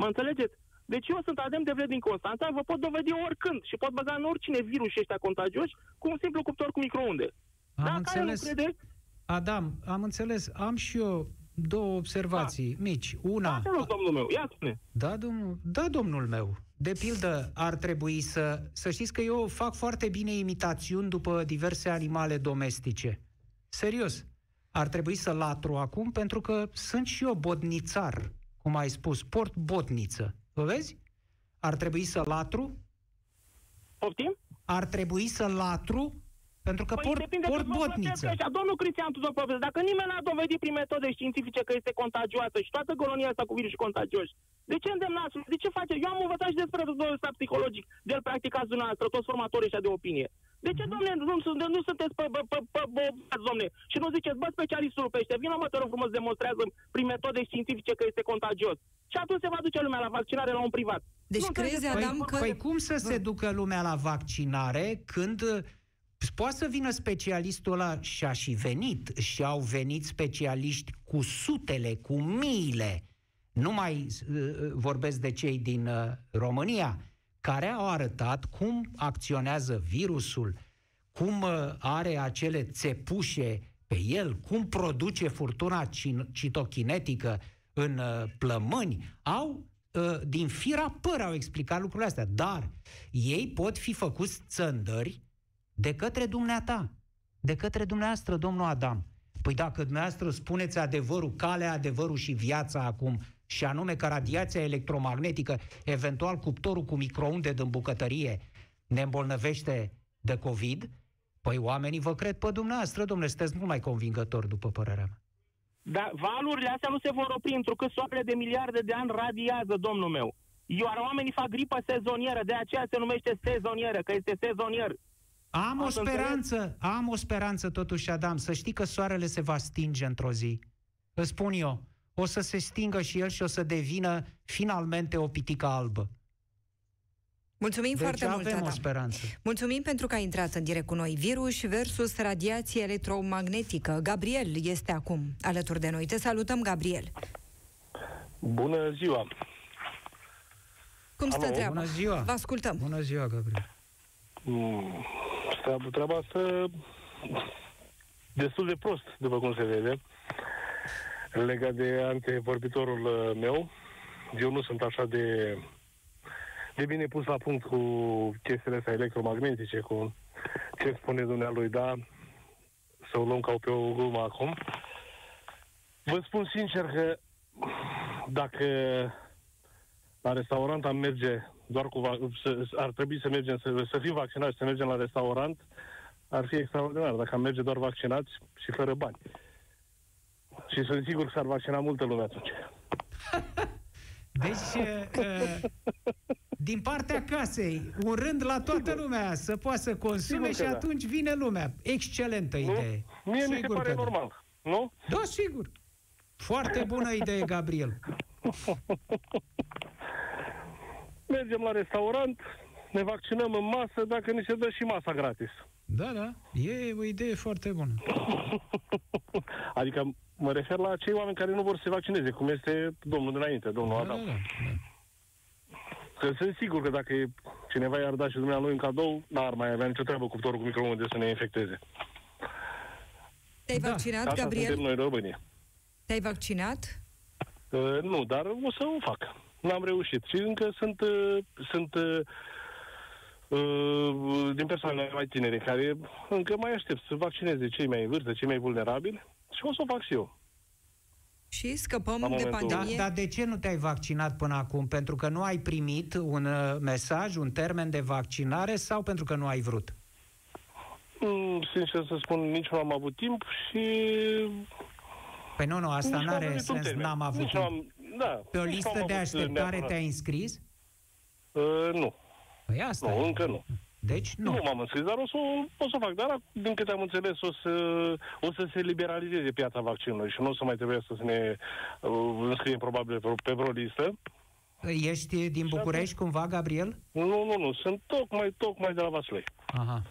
[SPEAKER 4] Mă înțelegeți? Deci eu sunt adem de vred din Constanța, vă pot dovedi oricând și pot băga în oricine virus ăștia contagioși cu un simplu cuptor cu microunde.
[SPEAKER 3] Am Dacă înțeles. Nu crede... Adam, am înțeles. Am și eu două observații da. mici. Una...
[SPEAKER 4] Da, rog, domnul meu, ia spune.
[SPEAKER 3] Da, domnul, da, domnul meu. de pildă, ar trebui să... Să știți că eu fac foarte bine imitațiuni după diverse animale domestice. Serios. Ar trebui să latru acum, pentru că sunt și eu botnițar, cum ai spus, port botniță. Vă vezi? Ar trebui să latru?
[SPEAKER 4] Poftim?
[SPEAKER 3] Ar trebui să latru pentru că
[SPEAKER 4] Păi
[SPEAKER 3] port,
[SPEAKER 4] depinde
[SPEAKER 3] port
[SPEAKER 4] de
[SPEAKER 3] botniță.
[SPEAKER 4] Așa. Domnul Cristian Tudor Popescu, dacă nimeni n-a dovedit prin metode științifice că este contagioasă și toată colonia asta cu virus contagioși, de ce îndemnați? De ce face? Eu am învățat și despre domnul ăsta psihologic, de el practicați dumneavoastră, toți formatorii ăștia de opinie. De ce, domne, nu, nu, nu sunteți pe, pe, pe, pe, pe, pe domne? Și nu ziceți, bă, specialistul pește, vină mă, te rog frumos, demonstrează prin metode științifice că este contagios. Și atunci se va duce lumea la vaccinare la un privat.
[SPEAKER 2] Deci
[SPEAKER 4] Nu
[SPEAKER 2] crezi,
[SPEAKER 4] înțelegeți?
[SPEAKER 2] Adam, că...
[SPEAKER 3] Păi cum să se ducă lumea la vaccinare când uh, poate să vină specialistul ăla și a și venit și au venit specialiști cu sutele, cu miile. Nu mai uh, vorbesc de cei din uh, România, care au arătat cum acționează virusul, cum uh, are acele țepușe pe el, cum produce furtuna cin- citochinetică în uh, plămâni, au uh, din fira păr au explicat lucrurile astea, dar ei pot fi făcuți țăndări de către dumneata, de către dumneavoastră, domnul Adam. Păi dacă dumneavoastră spuneți adevărul, calea, adevărul și viața acum, și anume că radiația electromagnetică, eventual cuptorul cu microunde din bucătărie, ne îmbolnăvește de COVID, păi oamenii vă cred pe dumneavoastră, domnule, sunteți mult mai convingători, după părerea mea.
[SPEAKER 4] Dar valurile astea nu se vor opri, întrucât soarele de miliarde de ani radiază, domnul meu. Iar oamenii fac gripă sezonieră, de aceea se numește sezonieră, că este sezonier.
[SPEAKER 3] Am o
[SPEAKER 4] Ați
[SPEAKER 3] speranță, am o speranță totuși, Adam, să știi că soarele se va stinge într-o zi. Îți spun eu, o să se stingă și el și o să devină finalmente o pitică albă.
[SPEAKER 2] Mulțumim
[SPEAKER 3] Deci
[SPEAKER 2] foarte mult,
[SPEAKER 3] avem o
[SPEAKER 2] Adam.
[SPEAKER 3] speranță.
[SPEAKER 2] Mulțumim pentru că ai intrat în direct cu noi. Virus versus radiație electromagnetică. Gabriel este acum alături de noi. Te salutăm, Gabriel.
[SPEAKER 5] Bună ziua!
[SPEAKER 2] Cum stă
[SPEAKER 5] Alo,
[SPEAKER 2] treaba?
[SPEAKER 3] bună ziua.
[SPEAKER 2] Vă ascultăm.
[SPEAKER 3] Bună ziua, Gabriel.
[SPEAKER 5] Mm, Stă treaba asta destul de prost, după cum se vede. Legat de antevorbitorul uh, meu, eu nu sunt așa de, de bine pus la punct cu chestiile astea electromagnetice, cu ce spune dumnealui, da, să o luăm ca pe o glumă acum. Vă spun sincer că dacă la restaurant am merge doar cu va- să, ar trebui să mergem să, să fim vaccinați, să mergem la restaurant, ar fi extraordinar dacă am merge doar vaccinați și fără bani. Și sunt sigur că s-ar vaccina multă lume atunci.
[SPEAKER 3] Deci, uh, din partea casei, un rând la toată lumea să poată să consume
[SPEAKER 5] Sigur
[SPEAKER 3] și
[SPEAKER 5] că da.
[SPEAKER 3] atunci vine lumea. Excelentă
[SPEAKER 5] Nu?
[SPEAKER 3] idee.
[SPEAKER 5] Mie mi se
[SPEAKER 3] Sigur
[SPEAKER 5] pare
[SPEAKER 3] că da.
[SPEAKER 5] normal. Nu?
[SPEAKER 3] Da, sigur. Foarte bună idee, Gabriel.
[SPEAKER 5] Mergem la restaurant, ne vaccinăm în masă, dacă ni se dă și masa gratis.
[SPEAKER 3] Da, da, e o idee foarte bună.
[SPEAKER 5] Adică mă refer la cei oameni care nu vor să se vaccineze, cum este domnul dinainte, domnul
[SPEAKER 3] Da, da,
[SPEAKER 5] Adam.
[SPEAKER 3] da, da.
[SPEAKER 5] Că sunt sigur că dacă e- cineva i-ar da și dumnealui un cadou, n-ar mai avea nicio treabă cuptorul cu microunde să ne infecteze.
[SPEAKER 2] Te-ai
[SPEAKER 3] Da.
[SPEAKER 2] vaccinat,
[SPEAKER 5] Așa
[SPEAKER 2] Gabriel?
[SPEAKER 5] suntem noi România.
[SPEAKER 2] Te-ai vaccinat?
[SPEAKER 5] Uh, nu, dar o să o fac. N-am reușit. Și încă sunt, uh, sunt uh, uh, din persoanele mai tinere care încă mai aștept să vaccineze cei mai în vârstă, cei mai vulnerabili și o să o fac și eu.
[SPEAKER 2] Și scăpăm
[SPEAKER 5] La
[SPEAKER 2] de
[SPEAKER 5] momentul-
[SPEAKER 3] Da,
[SPEAKER 2] pandemie?
[SPEAKER 3] dar de ce nu te-ai vaccinat până acum? Pentru că nu ai primit un uh, mesaj, un termen de vaccinare sau pentru că nu ai vrut?
[SPEAKER 5] Mm, sincer să spun, nici nu am avut timp și...
[SPEAKER 3] Păi nu, nu, asta
[SPEAKER 5] nici
[SPEAKER 3] nu
[SPEAKER 5] n-am
[SPEAKER 3] are
[SPEAKER 5] venit un
[SPEAKER 3] sens,
[SPEAKER 5] termen.
[SPEAKER 3] n-am avut
[SPEAKER 5] Nici
[SPEAKER 3] timp.
[SPEAKER 5] nu am, da,
[SPEAKER 3] Pe o
[SPEAKER 5] nici
[SPEAKER 3] listă
[SPEAKER 5] n-am
[SPEAKER 3] de
[SPEAKER 5] avut
[SPEAKER 3] așteptare
[SPEAKER 5] neapărat.
[SPEAKER 3] te-ai înscris?
[SPEAKER 5] Uh, nu,
[SPEAKER 3] Păi asta
[SPEAKER 5] nu,
[SPEAKER 3] e.
[SPEAKER 5] încă nu.
[SPEAKER 3] Deci nu.
[SPEAKER 5] Nu, m-am înscris, dar o să, o să fac. Dar, din câte am înțeles, o să, o să se liberalizeze piața vaccinului și nu o să mai trebuie să ne uh, înscriem probabil pe, pe vreo listă.
[SPEAKER 3] Ești din București cumva, Gabriel?
[SPEAKER 5] Nu, nu, nu, sunt tocmai, tocmai de la Vaslui.
[SPEAKER 3] Aha.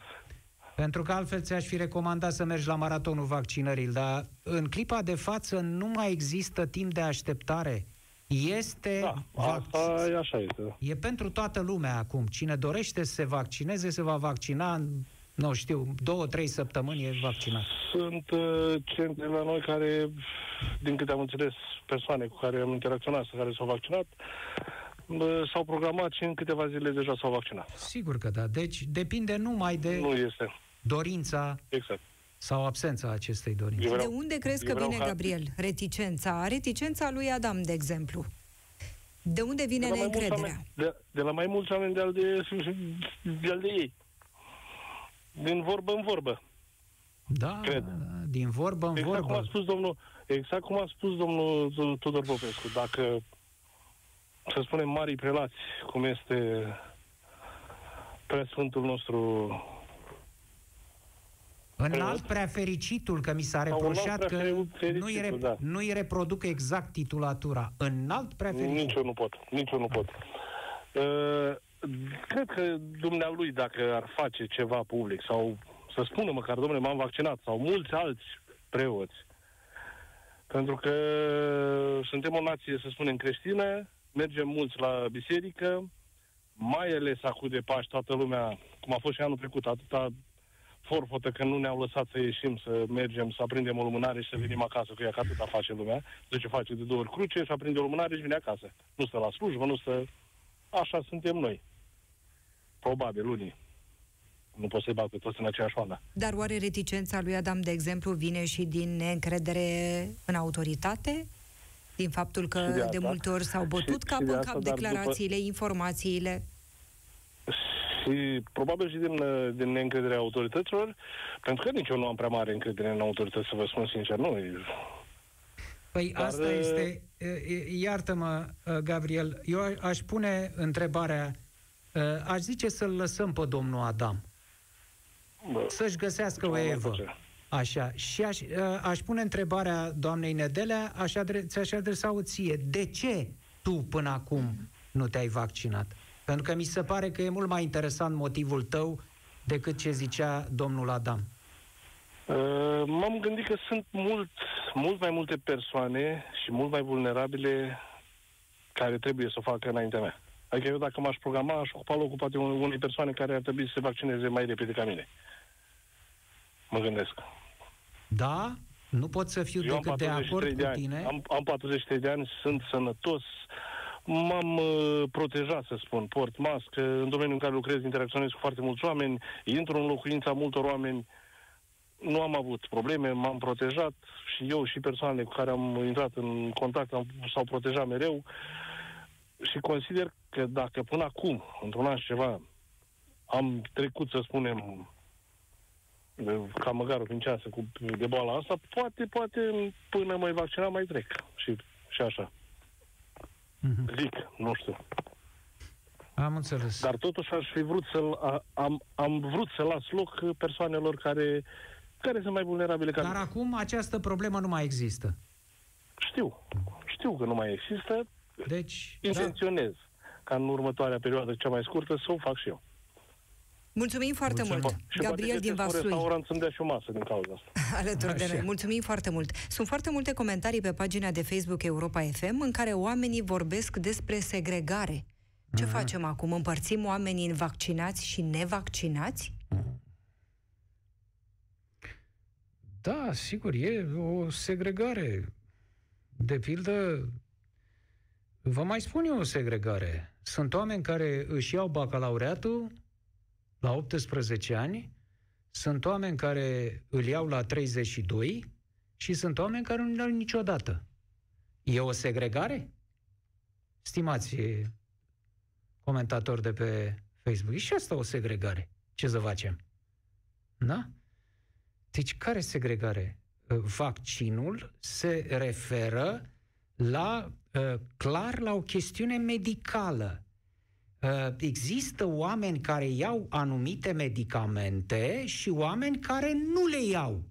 [SPEAKER 3] Pentru că altfel ți-aș fi recomandat să mergi la maratonul vaccinării, dar în clipa de față nu mai există timp de așteptare. Este
[SPEAKER 5] Da,
[SPEAKER 3] vac-
[SPEAKER 5] asta e așa este.
[SPEAKER 3] E pentru toată lumea acum. Cine dorește să se vaccineze, se va vaccina în, nu știu, două, trei săptămâni e vaccinat.
[SPEAKER 5] Sunt uh, centre la noi care, din câte am înțeles, persoane cu care am interacționat, care s-au vaccinat, uh, s-au programat și în câteva zile deja s-au vaccinat.
[SPEAKER 3] Sigur că da. Deci depinde numai de
[SPEAKER 5] Nu este.
[SPEAKER 3] dorința
[SPEAKER 5] Exact.
[SPEAKER 3] Sau absența acestei dorințe.
[SPEAKER 5] Eu
[SPEAKER 2] De
[SPEAKER 5] vreau-
[SPEAKER 2] unde crezi
[SPEAKER 5] eu
[SPEAKER 2] că
[SPEAKER 5] vreau
[SPEAKER 2] vine,
[SPEAKER 5] ca-
[SPEAKER 2] Gabriel, reticența? Reticența lui Adam, de exemplu. De unde vine
[SPEAKER 5] de la, mai mulți
[SPEAKER 2] neîncrederea?
[SPEAKER 5] oameni, de, de la mai mulți oameni de al de, de, al de ei. Din vorbă în vorbă.
[SPEAKER 3] Da,
[SPEAKER 5] Cred.
[SPEAKER 3] da, din vorbă în
[SPEAKER 5] Exact cum a
[SPEAKER 3] vorbă.
[SPEAKER 5] spus domnul, exact cum a spus domnul Tudor Popescu, dacă să spunem mari prelați, cum este preasfântul nostru
[SPEAKER 3] Înalt prea fericitul, că mi s-a
[SPEAKER 5] Sau
[SPEAKER 3] reproșat
[SPEAKER 5] înalt
[SPEAKER 3] că
[SPEAKER 5] prefericitul,
[SPEAKER 3] nu-i, re-
[SPEAKER 5] da.
[SPEAKER 3] nu-i reproduc exact titulatura. Înalt prea fericitul.
[SPEAKER 5] Nici eu nu pot. Nici eu nu pot. Uh, cred că dumnealui, dacă ar face ceva public sau să spună măcar, domnule, m-am vaccinat, sau mulți alți preoți, pentru că suntem o nație, să spunem, creștină, mergem mulți la biserică, mai ales acum de Paști, toată lumea, cum a fost și anul trecut, atâta forfotă că nu ne-au lăsat să ieșim, să mergem, să aprindem o lumânare și să venim acasă cu ea, că atâta face lumea. Zice, face de două ori cruce și aprinde o lumânare și vine acasă. Nu stă la slujbă, nu stă... Așa suntem noi. Probabil, unii. Nu pot să-i bag pe toți în aceeași oală.
[SPEAKER 2] Dar oare reticența lui Adam, de exemplu, vine și din neîncredere în autoritate? Din faptul că
[SPEAKER 5] Și de
[SPEAKER 2] de,
[SPEAKER 5] asta.
[SPEAKER 2] multe ori s-au bătut
[SPEAKER 5] Și-
[SPEAKER 2] cap
[SPEAKER 5] și de
[SPEAKER 2] în
[SPEAKER 5] asta,
[SPEAKER 2] cap
[SPEAKER 5] dar
[SPEAKER 2] declarațiile, informațiile?
[SPEAKER 5] Și probabil și din, uh, din neîncrederea autorităților, pentru că nici eu nu am prea mare încredere în autorități, să vă spun sincer. Nu,
[SPEAKER 3] Păi
[SPEAKER 5] Dar,
[SPEAKER 3] asta
[SPEAKER 5] uh,
[SPEAKER 3] este, e, e, iartă-mă, uh, Gabriel, eu a- aș pune întrebarea, uh, aș zice să-l lăsăm pe domnul Adam,
[SPEAKER 5] bă,
[SPEAKER 3] să-și găsească
[SPEAKER 5] ce
[SPEAKER 3] o
[SPEAKER 5] mai
[SPEAKER 3] evă.
[SPEAKER 5] face?
[SPEAKER 3] Așa, și aș, uh, aș pune întrebarea doamnei Nedelea, aș adre- ți-aș adresa-o ție. De ce tu până acum nu te-ai vaccinat? Pentru că mi se pare că e mult mai interesant motivul tău decât ce zicea domnul Adam.
[SPEAKER 5] Uh, M-am gândit că sunt mult, mult mai multe persoane și mult mai vulnerabile care trebuie să o facă înaintea mea. Adică eu dacă m-aș programa, aș ocupa locul poate unei unei persoane care ar trebui să se vaccineze mai repede ca mine. Mă gândesc.
[SPEAKER 3] Da, nu pot să fiu
[SPEAKER 5] Eu am
[SPEAKER 3] decât de
[SPEAKER 5] 43
[SPEAKER 3] acord
[SPEAKER 5] de
[SPEAKER 3] cu
[SPEAKER 5] ani.
[SPEAKER 3] tine.
[SPEAKER 5] Am, am 43 de ani, sunt sănătos, m-am uh, protejat, să spun, port mască, în domeniul în care lucrez, interacționez cu foarte mulți oameni, intru în locuința multor oameni, nu am avut probleme, m-am protejat și eu și persoanele cu care am intrat în contact am, s-au protejat mereu și consider că dacă până acum, într-un an și ceva, am trecut, să spunem, de- ca măgarul prin ceasă cu, de boala asta, poate, poate până mă vaccina mai trec. Și, și așa.
[SPEAKER 3] Mhm.
[SPEAKER 5] Zic, nu știu.
[SPEAKER 3] Am înțeles.
[SPEAKER 5] Dar totuși aș fi vrut să am, am vrut să las loc persoanelor care, care sunt mai vulnerabile ca
[SPEAKER 3] Dar
[SPEAKER 5] mine.
[SPEAKER 3] acum această problemă nu mai există.
[SPEAKER 5] Știu. Știu că nu mai există.
[SPEAKER 3] Deci, da,
[SPEAKER 5] Intenționez ca în următoarea perioadă cea mai scurtă să o fac și eu.
[SPEAKER 2] Mulțumim foarte
[SPEAKER 3] Mulțumim.
[SPEAKER 2] mult,
[SPEAKER 5] Și
[SPEAKER 2] Gabriel
[SPEAKER 5] poate
[SPEAKER 2] din
[SPEAKER 5] găsesc un
[SPEAKER 2] Vaslui.
[SPEAKER 5] restaurant să-mi dea și o masă din cauza asta.
[SPEAKER 2] alături de
[SPEAKER 3] Așa.
[SPEAKER 2] noi. Mulțumim foarte mult. Sunt foarte multe comentarii pe pagina de Facebook Europa FM în care oamenii vorbesc despre segregare. Ce
[SPEAKER 3] Mhm.
[SPEAKER 2] facem acum? Împărțim oamenii în vaccinați și nevaccinați?
[SPEAKER 3] da, sigur, e o segregare. De pildă, vă mai spun eu o segregare. Sunt oameni care își iau bacalaureatul la 18 ani, sunt oameni care îl iau la 32 și sunt oameni care nu îl iau niciodată. E o segregare? Stimați comentatori de pe Facebook, e și asta o segregare. Ce să facem? Da? Deci, care segregare? Vaccinul se referă la, uh, clar la o chestiune medicală. Uh, Există oameni care iau anumite medicamente și oameni care nu le iau.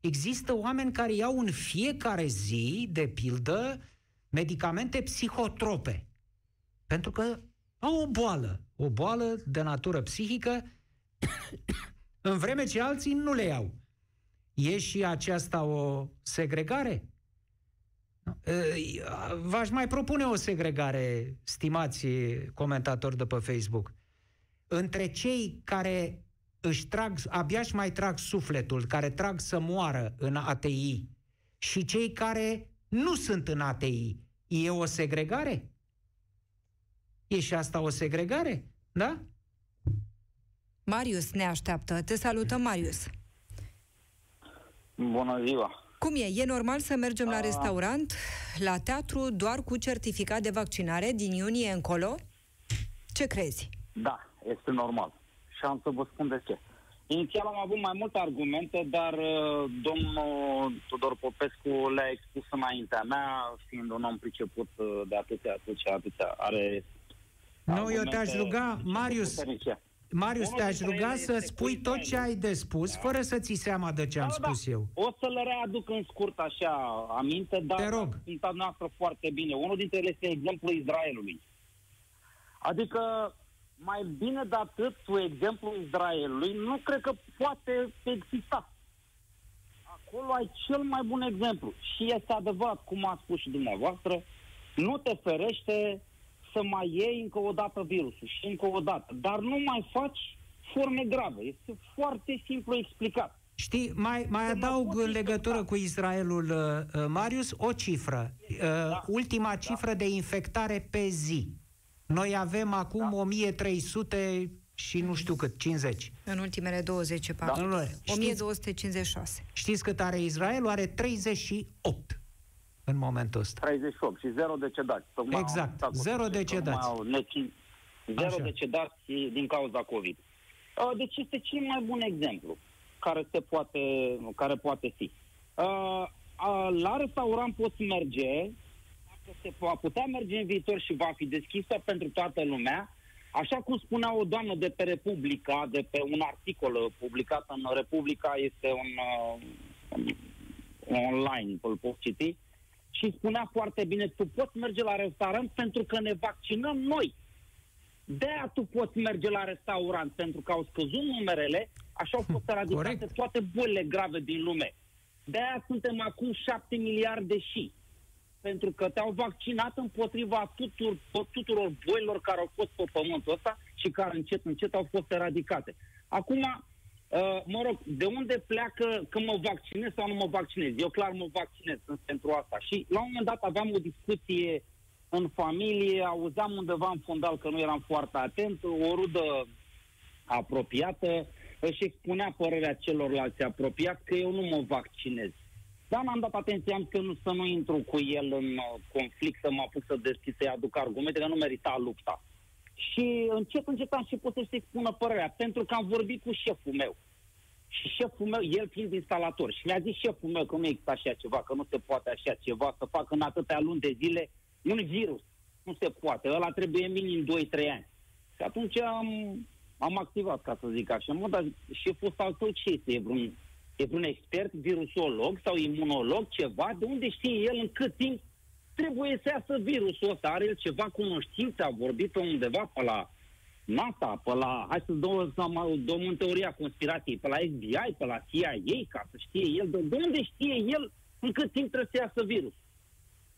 [SPEAKER 3] Există oameni care iau în fiecare zi, de pildă, medicamente psihotrope. Pentru că au o boală, o boală de natură psihică, în vreme ce alții nu le iau. E și aceasta o segregare? Nu. E, V-aș mai propune o segregare, stimați comentatori de pe Facebook, între cei care își trag, abia își mai trag sufletul, care trag să moară în ATI și cei care nu sunt în ATI. E o segregare? E și asta o segregare? Da?
[SPEAKER 2] Marius ne așteaptă. Te salută, Marius.
[SPEAKER 6] Bună ziua!
[SPEAKER 2] Cum e? E normal să mergem la restaurant, la teatru, doar cu certificat de vaccinare din iunie încolo? Ce crezi?
[SPEAKER 6] Da, este normal. Și am să vă spun de ce. Inițial am avut mai multe argumente, dar uh, domnul Tudor Popescu le-a expus înaintea mea, fiind un om priceput uh, de atâția, atâția, atâția, are
[SPEAKER 3] Nu, eu te-aș ruga, Marius,
[SPEAKER 6] puternice.
[SPEAKER 3] Marius,
[SPEAKER 6] Unul
[SPEAKER 3] te-aș
[SPEAKER 6] dintre
[SPEAKER 3] ruga
[SPEAKER 6] ele
[SPEAKER 3] să
[SPEAKER 6] este
[SPEAKER 3] spui
[SPEAKER 6] Queen
[SPEAKER 3] tot
[SPEAKER 6] Mary.
[SPEAKER 3] ce ai de spus, fără să ți seama de ce am
[SPEAKER 6] Da, da,
[SPEAKER 3] spus eu.
[SPEAKER 6] O să le readuc în scurt așa aminte, dar
[SPEAKER 3] Te rog.
[SPEAKER 6] sunt noastră foarte bine. Unul dintre ele este exemplul Israelului. Adică, mai bine de atât, cu exemplul Israelului, nu cred că poate exista. Acolo ai cel mai bun exemplu. Și este adevărat, cum a spus și dumneavoastră, nu te ferește să mai iei încă o dată virusul și încă o dată. Dar nu mai faci forme grave. Este foarte simplu explicat.
[SPEAKER 3] Știi, mai, mai
[SPEAKER 6] Să mă
[SPEAKER 3] adaug
[SPEAKER 6] pot
[SPEAKER 3] în legătură
[SPEAKER 6] explica.
[SPEAKER 3] cu Israelul, uh, uh, Marius, o cifră. Uh,
[SPEAKER 6] Da.
[SPEAKER 3] Ultima cifră de infectare pe zi. Noi avem acum
[SPEAKER 6] Da.
[SPEAKER 3] 1300 și nu știu cât, 50.
[SPEAKER 2] În ultimele 20
[SPEAKER 6] Da.
[SPEAKER 2] patru.
[SPEAKER 3] Nu, nu, știți,
[SPEAKER 2] 1256.
[SPEAKER 3] știți cât are Israelul? Are 38 în momentul ăsta.
[SPEAKER 6] 38 și zero decedați. Tocmai am
[SPEAKER 3] Exact,
[SPEAKER 6] discutat cu
[SPEAKER 3] zero
[SPEAKER 6] cei că
[SPEAKER 3] decedați.
[SPEAKER 6] nu mai au neci- Zero
[SPEAKER 3] Așa.
[SPEAKER 6] decedați din cauza COVID. Uh, Deci este cel mai bun exemplu care, se poate, care poate fi. Uh, uh, La restaurant poți merge, dacă se va putea merge în viitor și va fi deschisă pentru toată lumea, așa cum spunea o doamnă de pe Republica, de pe un articol uh, publicat în Republica, este un, uh, online, îl poți citi, și spunea foarte bine, tu poți merge la restaurant pentru că ne vaccinăm noi. De-aia tu poți merge la restaurant, pentru că au scăzut numerele, așa au fost eradicate
[SPEAKER 3] corect.
[SPEAKER 6] toate bolile grave din lume. De-aia suntem acum 7 miliarde și. Pentru că te-au vaccinat împotriva tuturor, tuturor bolilor care au fost pe pământul ăsta și care încet, încet au fost eradicate. Acum, uh, mă rog, de unde pleacă că mă vaccinez sau nu mă vaccinez? Eu clar mă vaccinez, sunt pentru asta. Și la un moment dat aveam o discuție în familie, auzeam undeva în fundal că nu eram foarte atent, o rudă apropiată își expunea părerea celorlalți apropiați că eu nu mă vaccinez. Dar n-am dat atenție, am zis că nu, să nu intru cu el în uh, conflict, să mă apuc să deschid, să-i aduc argumente, că nu merita lupta. Și încet, încet am început să-și expună părerea, pentru că am vorbit cu șeful meu. Și șeful meu, el fiind instalator, și mi-a zis șeful meu că nu există așa ceva, că nu se poate așa ceva, să facă în atâtea luni de zile un virus. Nu se poate, ăla trebuie minim 2-3 ani. Și atunci am, am activat, ca să zic așa. Mă, dar șeful ăsta al tău ce este? E vreun, e vreun expert, virusolog sau imunolog, ceva? De unde știe el în cât timp trebuie să iasă virusul ăsta? Are el ceva cunoștință? A vorbit pe undeva pe la NASA, pe la, hai să dăm, să mă- dăm în teoria conspirației, pe la FBI, pe la CIA, ca să știe el, de, de unde știe el în cât timp trebuie să iasă virus?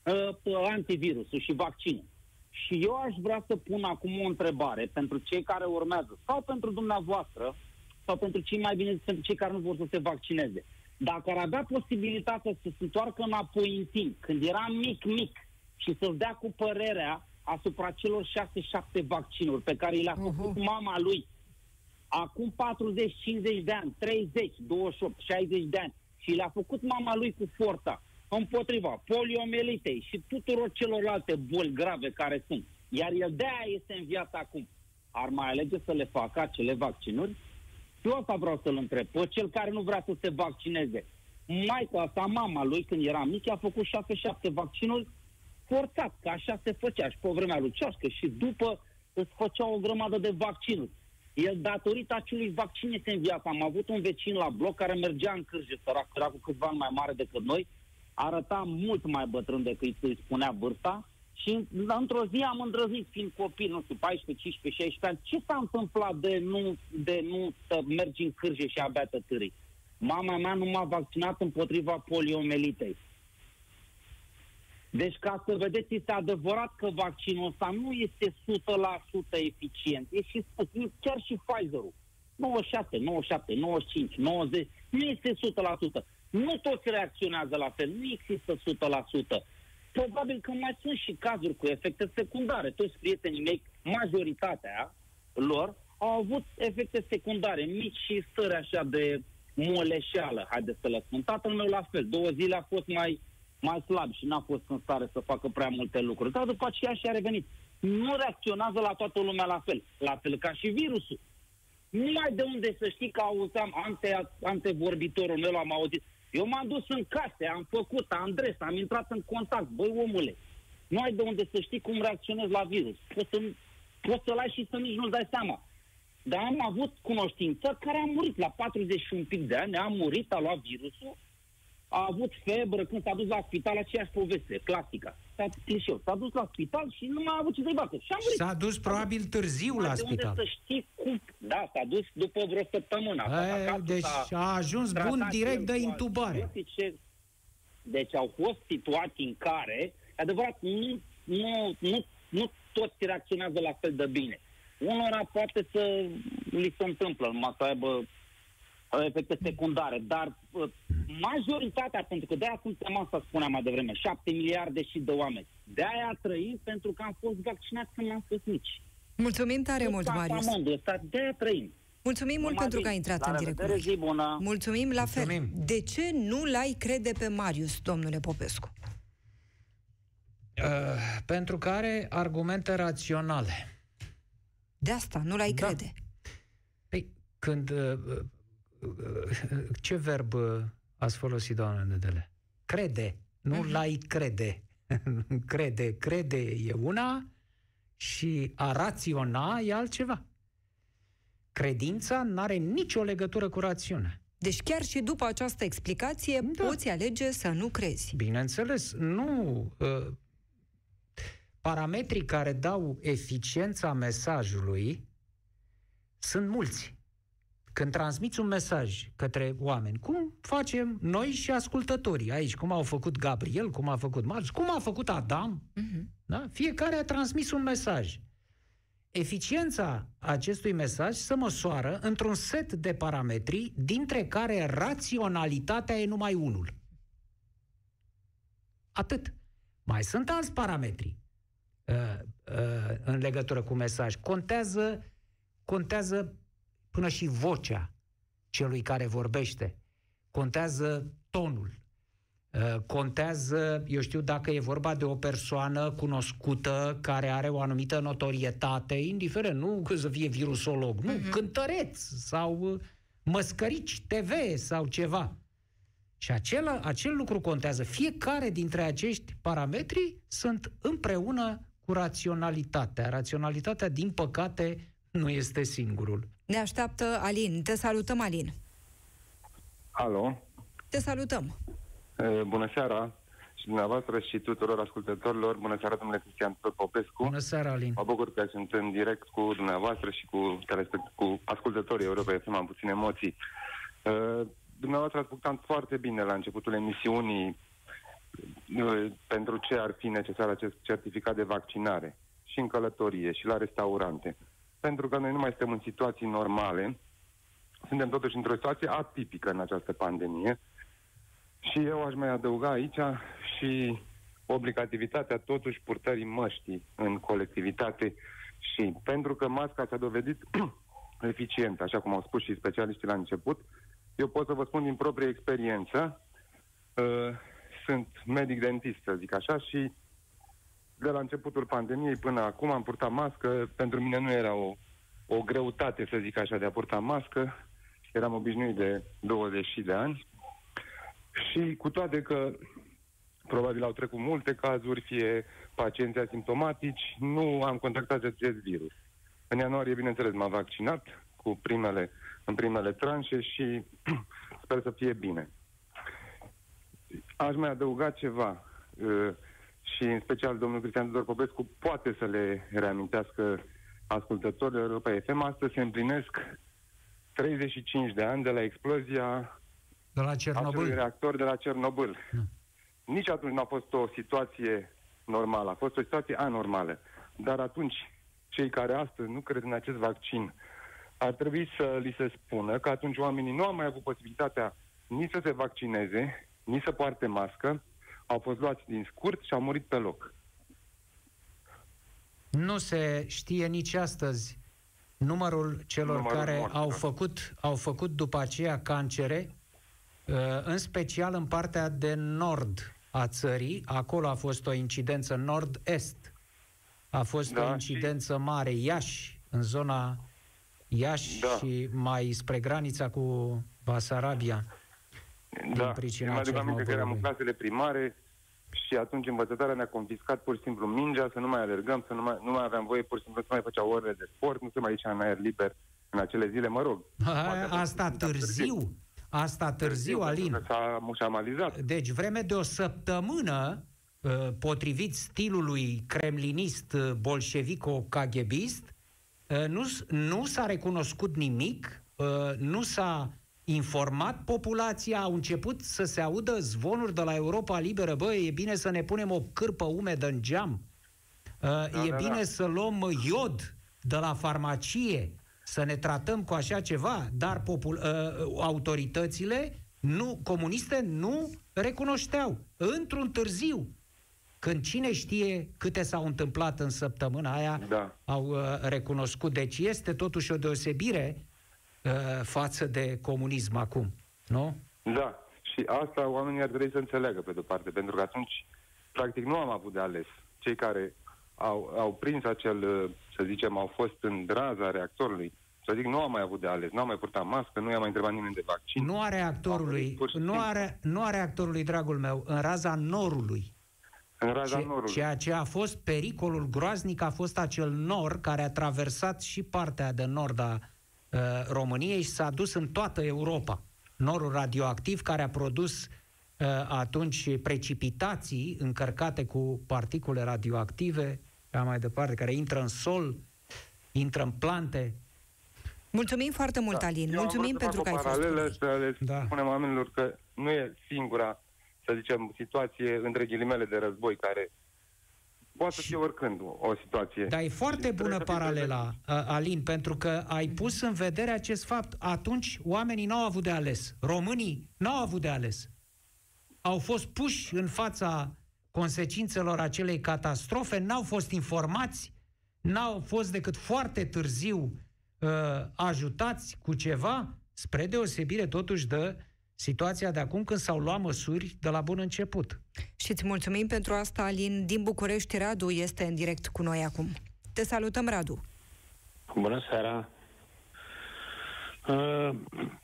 [SPEAKER 6] Uh, pe antivirusul și vaccinul. Și eu aș vrea să pun acum o întrebare pentru cei care urmează, sau pentru dumneavoastră, sau pentru cei mai bine, pentru cei care nu vor să se vaccineze. Dacă ar avea posibilitatea să se întoarcă înapoi în timp, când era mic, mic, și să-ți dea cu părerea asupra celor 6-7 vaccinuri pe care le-a făcut mama lui acum 40, 50 de ani, 30, 28, 60 de ani și le-a făcut mama lui cu forța împotriva poliomelitei și tuturor celorlalte boli grave care sunt. Iar el de-aia este în viață acum. Ar mai alege să le facă acele vaccinuri? Eu asta vreau să-l întreb. Pe cel care nu vrea să se vaccineze. Maica sa, mama lui, când era mic, a făcut 6-7 vaccinuri forțat, că așa se făcea și pe vremea lui Ceașcă și după îți făcea o grămadă de vaccinuri. El, datorită acelui vaccin, este în viață. Am avut un vecin la bloc care mergea în cârje, sărac, era cu câțiva ani mai mare decât noi, arăta mult mai bătrân decât îi spunea vârsta și într-o zi am îndrăznit, fiind copil, nu știu, 14, 15, 16 ani, ce s-a întâmplat de nu, de nu să mergi în cârje și abia te târâi? Mama mea nu m-a vaccinat împotriva poliomelitei. Deci, ca să vedeți, este adevărat că vaccinul ăsta nu este 100% eficient. E și, chiar și Pfizer-ul. 96, 97, 95, 90, nu este 100%. Nu toți reacționează la fel, nu există 100%. Probabil că mai sunt și cazuri cu efecte secundare. Toți prietenii mei majoritatea lor au avut efecte secundare, mici și stări așa de moleșeală, haideți să le spun. Tatăl meu la fel, două zile a fost mai, mai slab și n-a fost în stare să facă prea multe lucruri. Dar după aceea și-a revenit. Nu reacționează la toată lumea la fel, la fel ca și virusul. Nu ai de unde să știi că auzeam ante, antevorbitorul meu, l-am auzit. Eu m-am dus în case, am făcut Andres, am intrat în contact. Băi, omule, nu ai de unde să știi cum reacționezi la virus. Poți, să, poți să-l ai și să nici nu-ți dai seama. Dar am avut cunoștință care a murit la 41 pic de ani, a murit, a luat virusul, a avut febră, când s-a dus la spital, aceeași poveste, clasică. S-a, clișeu, s-a dus la spital și nu mai a avut ce să-i bată. Și a murit.
[SPEAKER 3] S-a dus probabil târziu la
[SPEAKER 6] de
[SPEAKER 3] spital.
[SPEAKER 6] Unde să știi cum... Da, s-a dus după vreo săptămână.
[SPEAKER 3] E, deci a ajuns bun direct de intubare.
[SPEAKER 6] Deci au fost situații în care, adevărat, nu, nu, nu, nu toți reacționează la fel de bine. Unora poate să li se întâmplă, numai să aibă uh, efecte secundare, dar uh, majoritatea, pentru că de-aia suntem asta, spuneam mai devreme, 7 miliarde și de oameni. De-aia trăim pentru că am fost vaccinați când am fost mici.
[SPEAKER 2] Mulțumim tare mult, Marius.
[SPEAKER 6] De-aia trăim.
[SPEAKER 2] Mulțumim mult pentru că ai intrat în direct.
[SPEAKER 6] Zi bună.
[SPEAKER 2] Mulțumim la fel.
[SPEAKER 3] Mulțumim.
[SPEAKER 2] De ce nu l-ai crede pe Marius, domnule Popescu?
[SPEAKER 3] Uh, pentru că are argumente raționale.
[SPEAKER 2] De asta nu l-ai
[SPEAKER 3] Da.
[SPEAKER 2] crede.
[SPEAKER 3] Păi, când... uh, uh, Ce verb uh, ați folosit, doamna Nedele? Crede, nu
[SPEAKER 2] Mhm.
[SPEAKER 3] l-ai crede. crede, crede e una și a raționa e altceva. Credința nu are nicio legătură cu rațiunea.
[SPEAKER 2] Deci chiar și după această explicație
[SPEAKER 3] Da.
[SPEAKER 2] poți alege să nu crezi.
[SPEAKER 3] Bineînțeles, nu. uh, Parametrii care dau eficiența mesajului sunt mulți. Când transmiți un mesaj către oameni, cum facem noi și ascultătorii aici, cum au făcut Gabriel, cum a făcut Marius, cum a făcut Adam,
[SPEAKER 2] Mhm.
[SPEAKER 3] da? fiecare a transmis un mesaj. Eficiența acestui mesaj se măsoară într-un set de parametri, dintre care raționalitatea e numai unul. Atât. Mai sunt alți parametri uh, uh, în legătură cu mesaj. Contează, contează până și vocea celui care vorbește. Contează tonul. Uh, contează, eu știu, dacă e vorba de o persoană cunoscută care are o anumită notorietate, indiferent, nu că să fie virusolog, nu, cântăreț sau uh, măscărici TV sau ceva. Și acela, acel lucru contează. Fiecare dintre acești parametri sunt împreună cu raționalitatea. Raționalitatea, din păcate, nu este singurul.
[SPEAKER 2] Ne așteaptă Alin. Te salutăm, Alin.
[SPEAKER 7] Alo,
[SPEAKER 2] Te salutăm.
[SPEAKER 7] e, bună seara și dumneavoastră și tuturor ascultătorilor. Bună seara, domnule Cristian Tudor Popescu.
[SPEAKER 3] Bună seara, Alin.
[SPEAKER 7] Mă bucur că sunt în direct cu dumneavoastră și cu, telespect- cu ascultătorii Europa FM, am puține emoții. Uh, dumneavoastră ați punctat foarte bine la începutul emisiunii uh, pentru ce ar fi necesar acest certificat de vaccinare și în călătorie și la restaurante. Pentru că noi nu mai suntem în situații normale, suntem totuși într-o situație atipică în această pandemie. Și eu aș mai adăuga aici și obligativitatea totuși purtării măștii în colectivitate. Și pentru că masca s-a dovedit eficientă, așa cum au spus și specialiștii la început, eu pot să vă spun din proprie experiență, uh, sunt medic dentist, să zic așa, și de la începutul pandemiei până acum am purtat mască, pentru mine nu era o, o greutate, să zic așa, de a purta mască, eram obișnuit de 20 de ani și cu toate că probabil au trecut multe cazuri, fie pacienți asimptomatici, nu am contactat acest virus. În ianuarie, bineînțeles, m-am vaccinat cu primele, în primele tranșe și sper să fie bine. Aș mai adăuga ceva uh, și în special domnul Cristian Tudor Popescu poate să le reamintească ascultătorilor Europa FM. Astăzi se împlinesc 35 de ani de la explozia
[SPEAKER 3] De la
[SPEAKER 7] acelui
[SPEAKER 3] Cernobâl.
[SPEAKER 7] reactor de la Cernobâl. Nici atunci nu a fost o situație normală, a fost o situație anormală. Dar atunci, cei care astăzi nu cred în acest vaccin, ar trebui să li se spună că atunci oamenii nu au mai avut posibilitatea nici să se vaccineze, nici să poarte mască, au fost luați din scurt și au murit pe loc.
[SPEAKER 3] Nu se știe nici astăzi numărul celor
[SPEAKER 7] Numărul
[SPEAKER 3] care
[SPEAKER 7] morților.
[SPEAKER 3] au făcut, au făcut după aceea cancere, uh, în special în partea de nord a țării. Acolo a fost o incidență nord-est. A fost
[SPEAKER 7] Da,
[SPEAKER 3] o
[SPEAKER 7] și-
[SPEAKER 3] incidență mare. Iași, în zona Iași
[SPEAKER 7] Da.
[SPEAKER 3] și mai spre granița cu Basarabia.
[SPEAKER 7] Da,
[SPEAKER 3] pricina
[SPEAKER 7] îmi aduc aminte că eram în
[SPEAKER 3] Cernobâlului.
[SPEAKER 7] clasele primare și atunci învățătoarea ne-a confiscat pur și simplu mingea, să nu mai alergăm, să nu mai, nu mai aveam voie, pur și simplu să mai făceau orele de sport, nu se mai ieșea în aer liber în acele zile, mă rog. Poate a
[SPEAKER 3] A,
[SPEAKER 7] fost
[SPEAKER 3] asta
[SPEAKER 7] puțin cam
[SPEAKER 3] târziu. Asta târziu, Alin.
[SPEAKER 7] pentru că S-a mușamalizat.
[SPEAKER 3] Deci vreme de o săptămână, uh, potrivit stilului kremlinist uh, bolșevico-caghebist, uh, nu, s- nu s-a recunoscut nimic, uh, nu s-a informat populația, au început să se audă zvonuri de la Europa Liberă, bă, e bine să ne punem o cârpă umedă în geam, Uh, e
[SPEAKER 7] da,
[SPEAKER 3] bine
[SPEAKER 7] da.
[SPEAKER 3] să luăm iod de la farmacie, să ne tratăm cu așa ceva, dar popul, uh, autoritățile nu, comuniste nu recunoșteau. Într-un târziu, când cine știe câte s-au întâmplat în săptămâna aia,
[SPEAKER 7] Da.
[SPEAKER 3] au uh, recunoscut. Deci este totuși o deosebire uh, față de comunism acum, nu?
[SPEAKER 7] Da, și asta oamenii ar trebui să înțeleagă pe de-o parte, pentru că atunci, practic, nu am avut de ales. Cei care au, au prins acel, uh, să zicem, au fost în raza reactorului, să zic, nu am mai avut de ales, nu am mai purtat mască, nu i-a mai întrebat nimeni de vaccin.
[SPEAKER 3] Nu a reactorului,
[SPEAKER 7] Pur și
[SPEAKER 3] nu
[SPEAKER 7] simplu.
[SPEAKER 3] are, nu a reactorului, dragul meu, în raza norului.
[SPEAKER 7] În raza
[SPEAKER 3] Ce,
[SPEAKER 7] norului.
[SPEAKER 3] ceea ce a fost pericolul groaznic a fost acel nor care a traversat și partea de nord a uh, României și s-a dus în toată Europa. Norul radioactiv care a produs uh, atunci precipitații încărcate cu particule radioactive, ca mai departe, care intră în sol, intră în plante.
[SPEAKER 2] Mulțumim foarte mult, Alin.
[SPEAKER 7] Da. Eu am
[SPEAKER 2] Mulțumim
[SPEAKER 7] vrut să
[SPEAKER 2] pentru
[SPEAKER 7] fac
[SPEAKER 2] că ai
[SPEAKER 7] o
[SPEAKER 2] fost cu
[SPEAKER 7] paralelă,
[SPEAKER 2] noi.
[SPEAKER 7] să le
[SPEAKER 3] Da.
[SPEAKER 7] spunem oamenilor că nu e singura, să zicem, situație între ghilimele de război care poate să fie oricând o, o situație.
[SPEAKER 3] Dar e foarte
[SPEAKER 7] Și
[SPEAKER 3] bună
[SPEAKER 7] trebuie să fii
[SPEAKER 3] paralela,
[SPEAKER 7] prezent.
[SPEAKER 3] uh, Alin, pentru că ai pus în vedere acest fapt. Atunci oamenii n-au avut de ales. Românii n-au avut de ales. Au fost puși în fața consecințelor acelei catastrofe, n-au fost informați, n-au fost decât foarte târziu uh, ajutați cu ceva, spre deosebire totuși de situația de acum când s-au luat măsuri de la bun început.
[SPEAKER 2] Și îți mulțumim pentru asta, Alin. Din București, Radu este în direct cu noi acum. Te salutăm, Radu.
[SPEAKER 8] Bună seara! Uh,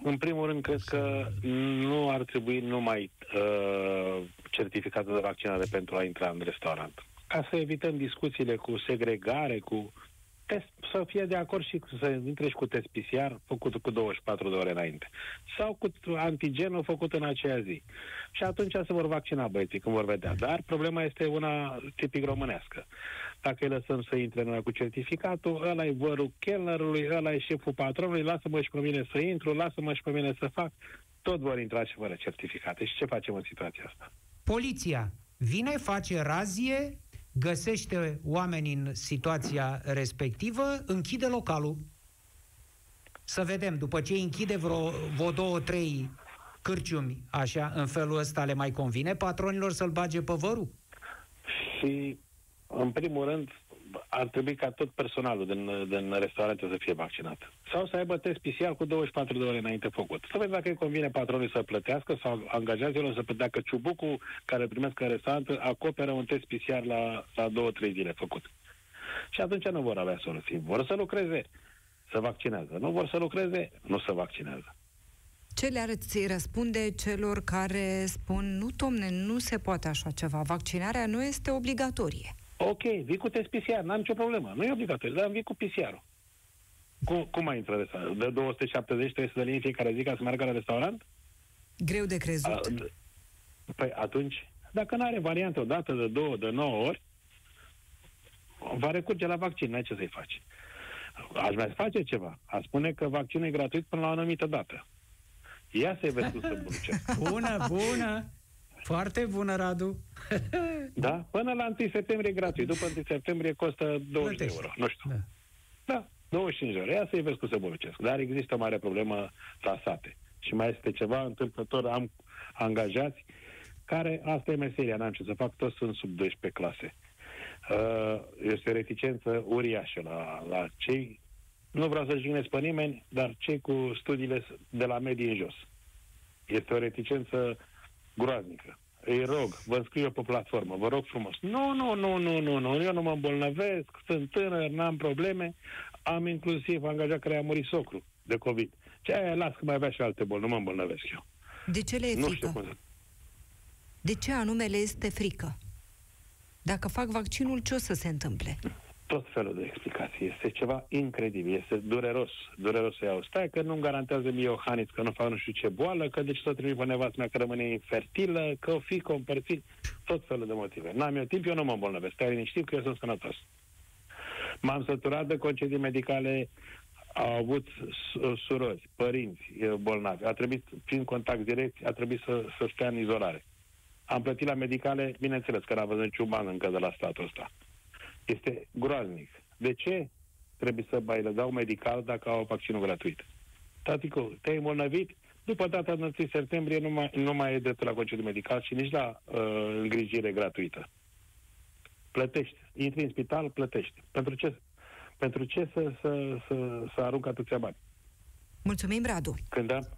[SPEAKER 8] în primul rând, cred că nu ar trebui numai uh, certificatul de vaccinare pentru a intra în restaurant. Ca să evităm discuțiile cu segregare, cu test, să fie de acord și să intre și cu test PCR făcut cu 24 de ore înainte. Sau cu antigenul făcut în aceea zi. Și atunci se vor vaccina băieții când vor vedea. Dar problema este una tipic românească. Dacă îi lăsăm să intre noi cu certificatul, ăla e vărul chelnerului, ăla e șeful patronului, lasă-mă și pe mine să intru, lasă-mă și pe mine să fac. Tot vor intra și fără certificate. Și ce facem în situația asta?
[SPEAKER 3] Poliția vine, face razie, găsește oameni în situația respectivă, închide localul. Să vedem, după ce îi închide vreo, vreo două, trei cârciumi, așa, în felul ăsta le mai convine patronilor să-l bage pe vărul?
[SPEAKER 8] Și, în primul rând, ar trebui ca tot personalul din, din restaurante să fie vaccinat. Sau să aibă test PCR cu 24 de ore înainte făcut. Să vezi dacă îi convine patronului să plătească sau angajaților să plătească ciubucul care primesc în restaurant acoperă un test PCR la, la două, trei zile făcut. Și atunci nu vor avea soluții. Vor să lucreze, să vaccinează. Nu vor să lucreze, nu să vaccinează.
[SPEAKER 2] Ce le-ați răspunde celor care spun, nu, domne, nu se poate așa ceva, vaccinarea nu este obligatorie?
[SPEAKER 8] Ok, vii cu test PCR, n-am nicio problemă. Nu e obligatoriu, dar vii cu PCR-ul. Cum, cum mai intră în restaurant? De 270 trebuie să dă linii fiecare zi ca să meargă la restaurant?
[SPEAKER 2] Greu de crezut.
[SPEAKER 8] A, d- păi atunci, dacă nu are variantă o dată, de două, de nouă ori, va recurge la vaccin, n-ai ce să-i faci. Aș mai face ceva. A spune că vaccinul e gratuit până la o anumită dată. Ia să-i vezi cum să bulucească.
[SPEAKER 3] Bună, bună! Foarte bună, Radu!
[SPEAKER 8] Da? Până la 1 septembrie e gratuit. După 1 septembrie costă 20 de
[SPEAKER 3] Plătești.
[SPEAKER 8] euro. Nu știu.
[SPEAKER 3] Da.
[SPEAKER 8] Da, 25 de euro. Ia să-i vezi cum se bolucesc. Dar există o mare problemă la sate. Și mai este ceva întâmplător. Am angajați care, asta e meseria, n-am ce să fac, toți sunt sub 12 clase. uh, este o reticență uriașă la, la cei, nu vreau să jignesc pe nimeni, dar cei cu studiile de la medii în jos. Este o reticență groaznică. Îi rog, vă înscriu eu pe platformă, vă rog frumos. Nu, nu, nu, nu, nu, nu, eu nu mă îmbolnăvesc, sunt tânăr, n-am probleme. Am inclusiv angajat care a murit socru de COVID. Ce aia, las că mai avea și alte boli, nu mă îmbolnăvesc eu.
[SPEAKER 2] De ce le e
[SPEAKER 8] Nu
[SPEAKER 2] frică?
[SPEAKER 8] știu cum să...
[SPEAKER 2] De ce anume le este frică? Dacă fac vaccinul, ce o să se întâmple?
[SPEAKER 8] Tot felul de explicații. Este ceva incredibil, este dureros, dureros să iau. Stai că nu-mi garantează mie Iohannis că nu fac nu știu ce boală, că de ce să trimit pe nevastă mea că rămâne infertilă, că o fi compărțit, tot felul de motive. N-am eu timp, eu nu mă îmbolnăvesc. Stai liniștit că eu sunt sănătos. M-am săturat de concedii medicale, au avut su- surori, părinți e, bolnavi. A trebuit, prin contact direct, a trebuit să, să stea în izolare. Am plătit la medicale, bineînțeles că n-am văzut niciun ban încă de la statul ăsta. Este groaznic. De ce trebuie să mai le dau medical dacă au vaccinul gratuit? Tatico, te-ai îmbolnăvit? După data de 1 septembrie nu mai, nu mai e dreptul la concediu medical și nici la uh, îngrijire gratuită. Plătești. Intri în spital, plătești. Pentru ce? Pentru ce să, să, să, să arunc atâția bani?
[SPEAKER 2] Mulțumim, Radu.
[SPEAKER 8] Când am,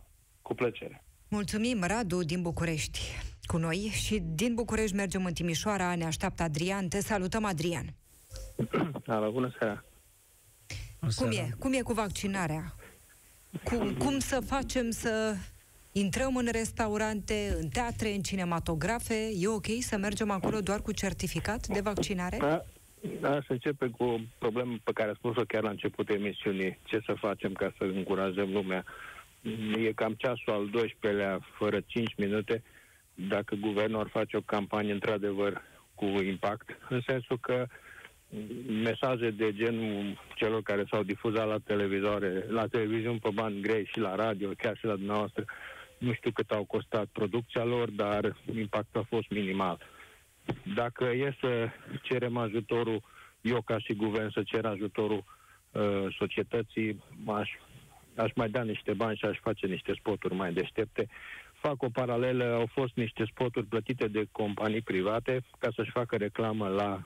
[SPEAKER 8] cu plăcere.
[SPEAKER 2] Mulțumim, Radu, din București, cu noi. Și din București mergem în Timișoara, ne așteaptă Adrian. Te salutăm, Adrian.
[SPEAKER 9] Alo, bună seara.
[SPEAKER 2] Cum e? Cum e cu vaccinarea? Cum, cum să facem să intrăm în restaurante, în teatre, în cinematografe? E ok să mergem acolo doar cu certificat de vaccinare?
[SPEAKER 9] A, aș începe cu o problemă pe care a spus-o chiar la începutul emisiunii. Ce să facem ca să încurajăm lumea? E cam ceasul al 12-lea, fără 5 minute, dacă guvernul ar face o campanie într-adevăr cu impact, în sensul că mesaje de genul celor care s-au difuzat la televizoare, la televiziuni pe bani grei și la radio, chiar și la dumneavoastră, nu știu cât au costat producția lor, dar impactul a fost minimal. Dacă e să cerem ajutorul, eu ca și guvern să cer ajutorul uh, societății, aș, aș mai da niște bani și aș face niște spoturi mai deștepte. Fac o paralelă, au fost niște spoturi plătite de companii private ca să-și facă reclamă la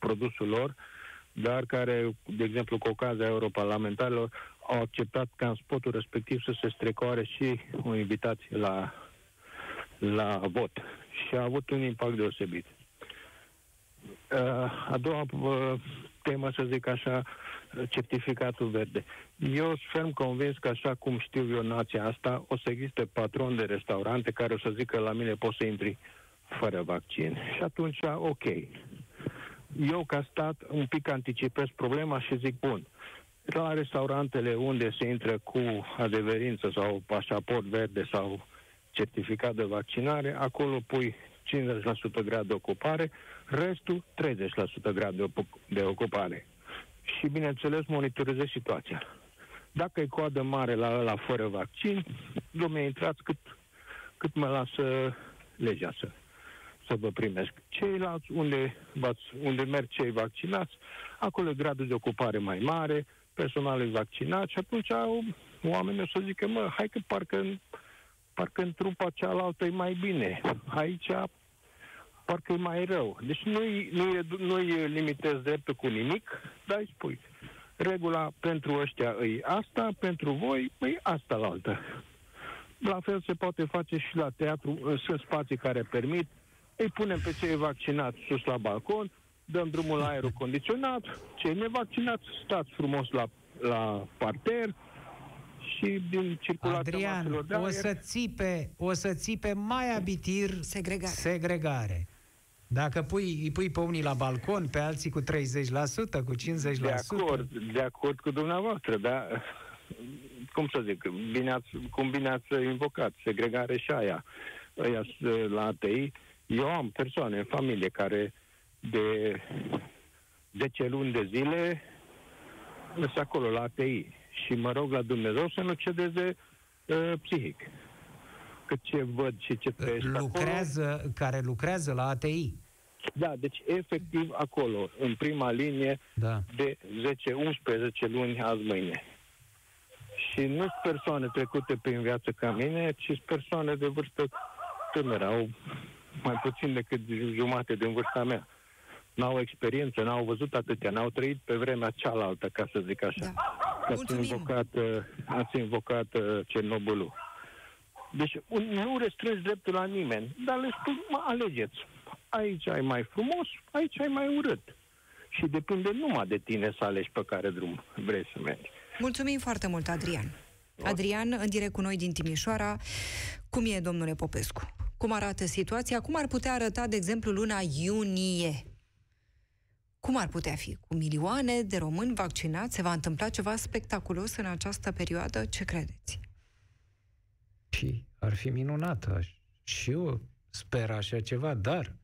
[SPEAKER 9] produsul lor, dar care, de exemplu, cu ocazia europarlamentarilor, au acceptat ca în spotul respectiv să se strecoare și o invitație la, la vot. Și a avut un impact deosebit. Uh, a doua uh, temă, să zic așa, certificatul verde. Eu sunt ferm convins că așa cum știu eu nația asta, o să existe patron de restaurante care o să zică la mine poți să intri fără vaccin. Și atunci, ok. Eu, ca stat, un pic anticipez problema și zic, bun, la restaurantele unde se intră cu adeverință sau pașaport verde sau certificat de vaccinare, acolo pui 50% grad de ocupare, restul 30% grad de, op- de ocupare. Și, bineînțeles, monitorizezi situația. Dacă e coadă mare la la fără vaccin, domne, intrați cât, cât mă lasă legea să, să vă primesc. Ceilalți, unde, v-ați, unde merg cei vaccinați, acolo e gradul de ocupare mai mare, personal e vaccinat și atunci au, oamenii o să zică, mă, hai că parcă, în- parcă în trupa cealaltă e mai bine. Aici parcă e mai rău. Deci nu-i, nu-i, nu-i limitezi dreptul cu nimic, dar îi spui, regula pentru ăștia e asta, pentru voi e asta la altă. La fel se poate face și la teatru, sunt spații care permit, îi punem pe cei vaccinați sus la balcon, dăm drumul la aerul condiționat, cei nevaccinați stați frumos la, la parter și din circulația
[SPEAKER 3] Adrian,
[SPEAKER 9] maselor de
[SPEAKER 3] o
[SPEAKER 9] aer,
[SPEAKER 3] să țipe, o să țipe mai abitir
[SPEAKER 2] Segregare.
[SPEAKER 3] segregare. Dacă pui, îi pui pe unii la balcon, pe alții cu 30%, cu 50%.
[SPEAKER 9] De acord, de acord cu dumneavoastră, dar cum să zic, bine ați, cum bine ați invocat, segregare și aia. Aia la ATI, eu am persoane în familie care de 10 luni de zile sunt acolo la ATI și mă rog la Dumnezeu să nu cedeze uh, psihic. Că ce văd și ce trăiesc acolo...
[SPEAKER 3] lucrează, care lucrează la ATI.
[SPEAKER 9] Da, deci efectiv acolo, în prima linie,
[SPEAKER 3] Da.
[SPEAKER 9] de 10-11 luni azi mâine. Și nu sunt persoane trecute prin viață ca mine, ci sunt persoane de vârstă tânără, au mai puțin decât jumate din vârsta mea. n-au experiență, n-au văzut atâtea, n-au trăit pe vremea cealaltă, ca să zic așa.
[SPEAKER 2] Da.
[SPEAKER 9] Ați
[SPEAKER 2] Mulțumim.
[SPEAKER 9] invocat, uh, ați invocat uh, Cernobâlul. Deci un- nu restrângi dreptul la nimeni, dar le spun, mă, alegeți. Aici ai mai frumos, aici ai mai urât. Și depinde numai de tine să alegi pe care drum vrei să mergi.
[SPEAKER 2] Mulțumim foarte mult, Adrian. Adrian, în direct cu noi din Timișoara, cum e, domnule Popescu? Cum arată situația? Cum ar putea arăta, de exemplu, luna iunie? Cum ar putea fi? Cu milioane de români vaccinați? Se va întâmpla ceva spectaculos în această perioadă? Ce credeți?
[SPEAKER 3] Și ar fi minunat. aș- Și eu sper așa ceva, dar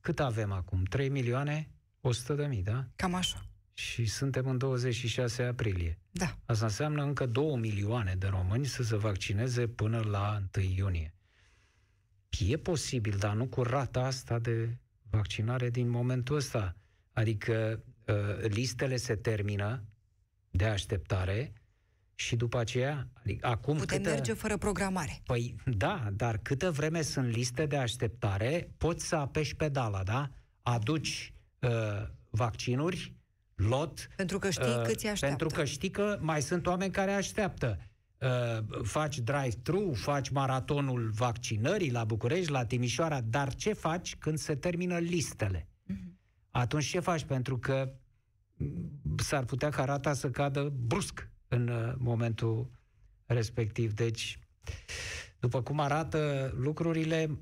[SPEAKER 3] cât avem acum? 3 milioane 100 de mii, da?
[SPEAKER 2] Cam așa.
[SPEAKER 3] Și suntem în 26 aprilie.
[SPEAKER 2] Da.
[SPEAKER 3] Asta înseamnă încă 2 milioane de români să se vaccineze până la 1 iunie. E posibil, dar nu cu rata asta de vaccinare din momentul ăsta. Adică uh, listele se termină de așteptare și după aceea, adică acum
[SPEAKER 2] Putem
[SPEAKER 3] câtă...
[SPEAKER 2] merge fără programare.
[SPEAKER 3] Păi da, dar câtă vreme sunt liste de așteptare, poți să apeși pedala, da? Aduci uh, vaccinuri, lot.
[SPEAKER 2] Pentru că știi câți așteaptă.
[SPEAKER 3] Pentru că știi că mai sunt oameni care așteaptă. Uh, faci drive-thru, faci maratonul vaccinării la București, la Timișoara, dar ce faci când se termină listele?
[SPEAKER 2] Mhm.
[SPEAKER 3] Atunci ce faci? Pentru că m, s-ar putea ca rata să cadă brusc în uh, momentul respectiv. Deci, după cum arată lucrurile,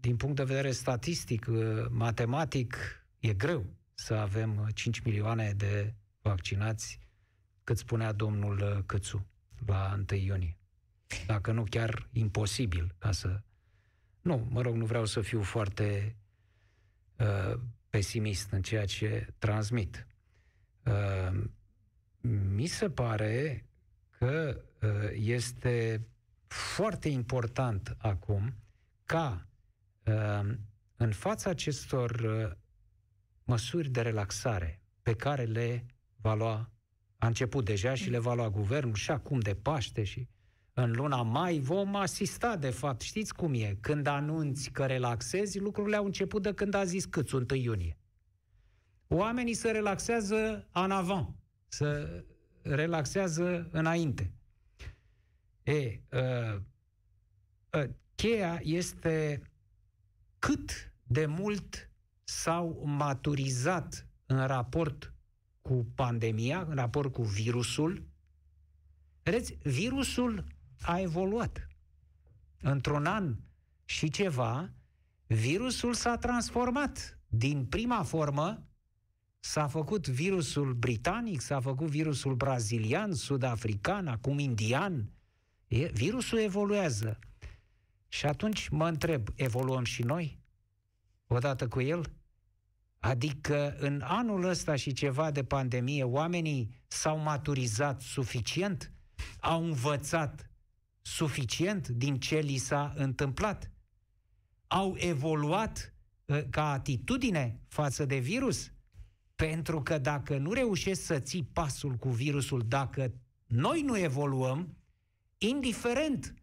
[SPEAKER 3] din punct de vedere statistic, uh, matematic, e greu să avem uh, 5 milioane de vaccinați, cât spunea domnul uh, Câțu, la 1 iunie. Dacă nu chiar imposibil, ca să... Nu, mă rog, nu vreau să fiu foarte uh, pesimist în ceea ce transmit. Uh, mi se pare că uh, este foarte important acum ca uh, în fața acestor uh, măsuri de relaxare pe care le va lua, a început deja și le va lua guvernul și acum de Paște și în luna mai vom asista, de fapt, știți cum e, când anunți că relaxezi, lucrurile au început de când a zis câți, 1 iunie. Oamenii se relaxează în avant, se relaxează înainte. E, uh, uh, cheia este cât de mult s-au maturizat în raport cu pandemia, în raport cu virusul. Vedeți, virusul a evoluat. Într-un an și ceva, virusul s-a transformat. Din prima formă, s-a făcut virusul britanic, s-a făcut virusul brazilian, sud-african, acum indian. E, virusul evoluează. Și atunci mă întreb, evoluăm și noi? Odată cu el? Adică în anul ăsta și ceva de pandemie, oamenii s-au maturizat suficient? Au învățat suficient din ce li s-a întâmplat? Au evoluat uh, ca atitudine față de virus? Pentru că dacă nu reușești să ții pasul cu virusul, dacă noi nu evoluăm, indiferent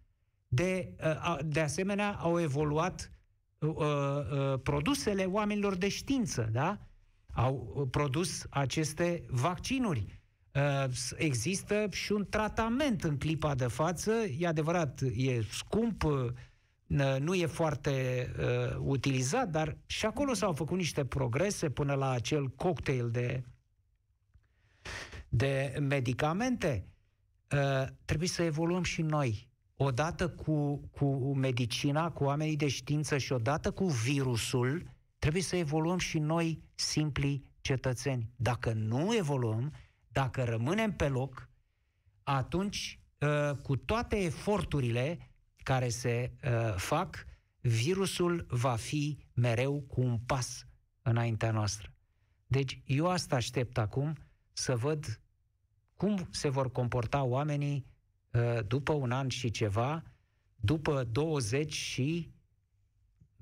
[SPEAKER 3] de, uh, de asemenea au evoluat uh, uh, produsele oamenilor de știință, da? Au uh, produs aceste vaccinuri. Uh, există și un tratament în clipa de față, e adevărat, e scump, uh, nu e foarte uh, utilizat, dar și acolo s-au făcut niște progrese până la acel cocktail de, de medicamente. Uh, trebuie să evoluăm și noi. Odată cu, cu medicina, cu oamenii de știință și odată cu virusul, trebuie să evoluăm și noi, simpli cetățeni. Dacă nu evoluăm, dacă rămânem pe loc, atunci, uh, cu toate eforturile care se uh, fac, virusul va fi mereu cu un pas înaintea noastră. Deci eu asta aștept acum, să văd cum se vor comporta oamenii uh, după un an și ceva, după 20 și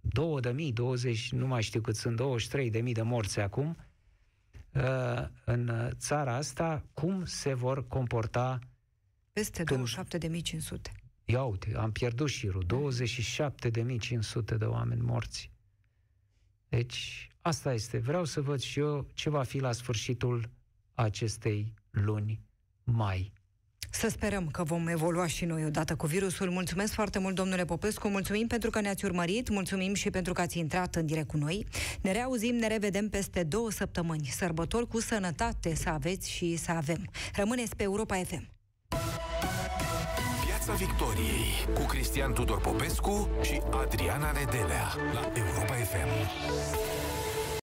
[SPEAKER 3] 2 de mii, 20, nu mai știu cât sunt, 23 de mii de morți acum, uh, în țara asta, cum se vor comporta
[SPEAKER 2] Peste 27.500.
[SPEAKER 3] Ia uite, am pierdut șirul. 27.500 de oameni morți. Deci, asta este. Vreau să văd și eu ce va fi la sfârșitul acestei luni mai.
[SPEAKER 2] Să sperăm că vom evolua și noi odată cu virusul. Mulțumesc foarte mult, domnule Popescu, mulțumim pentru că ne-ați urmărit, mulțumim și pentru că ați intrat în direct cu noi. Ne reauzim, ne revedem peste două săptămâni. Sărbători cu sănătate să aveți și să avem. Rămâneți pe Europa FM.
[SPEAKER 1] Piața Victoriei cu Cristian Tudor Popescu și Adriana Nedelea la Europa FM.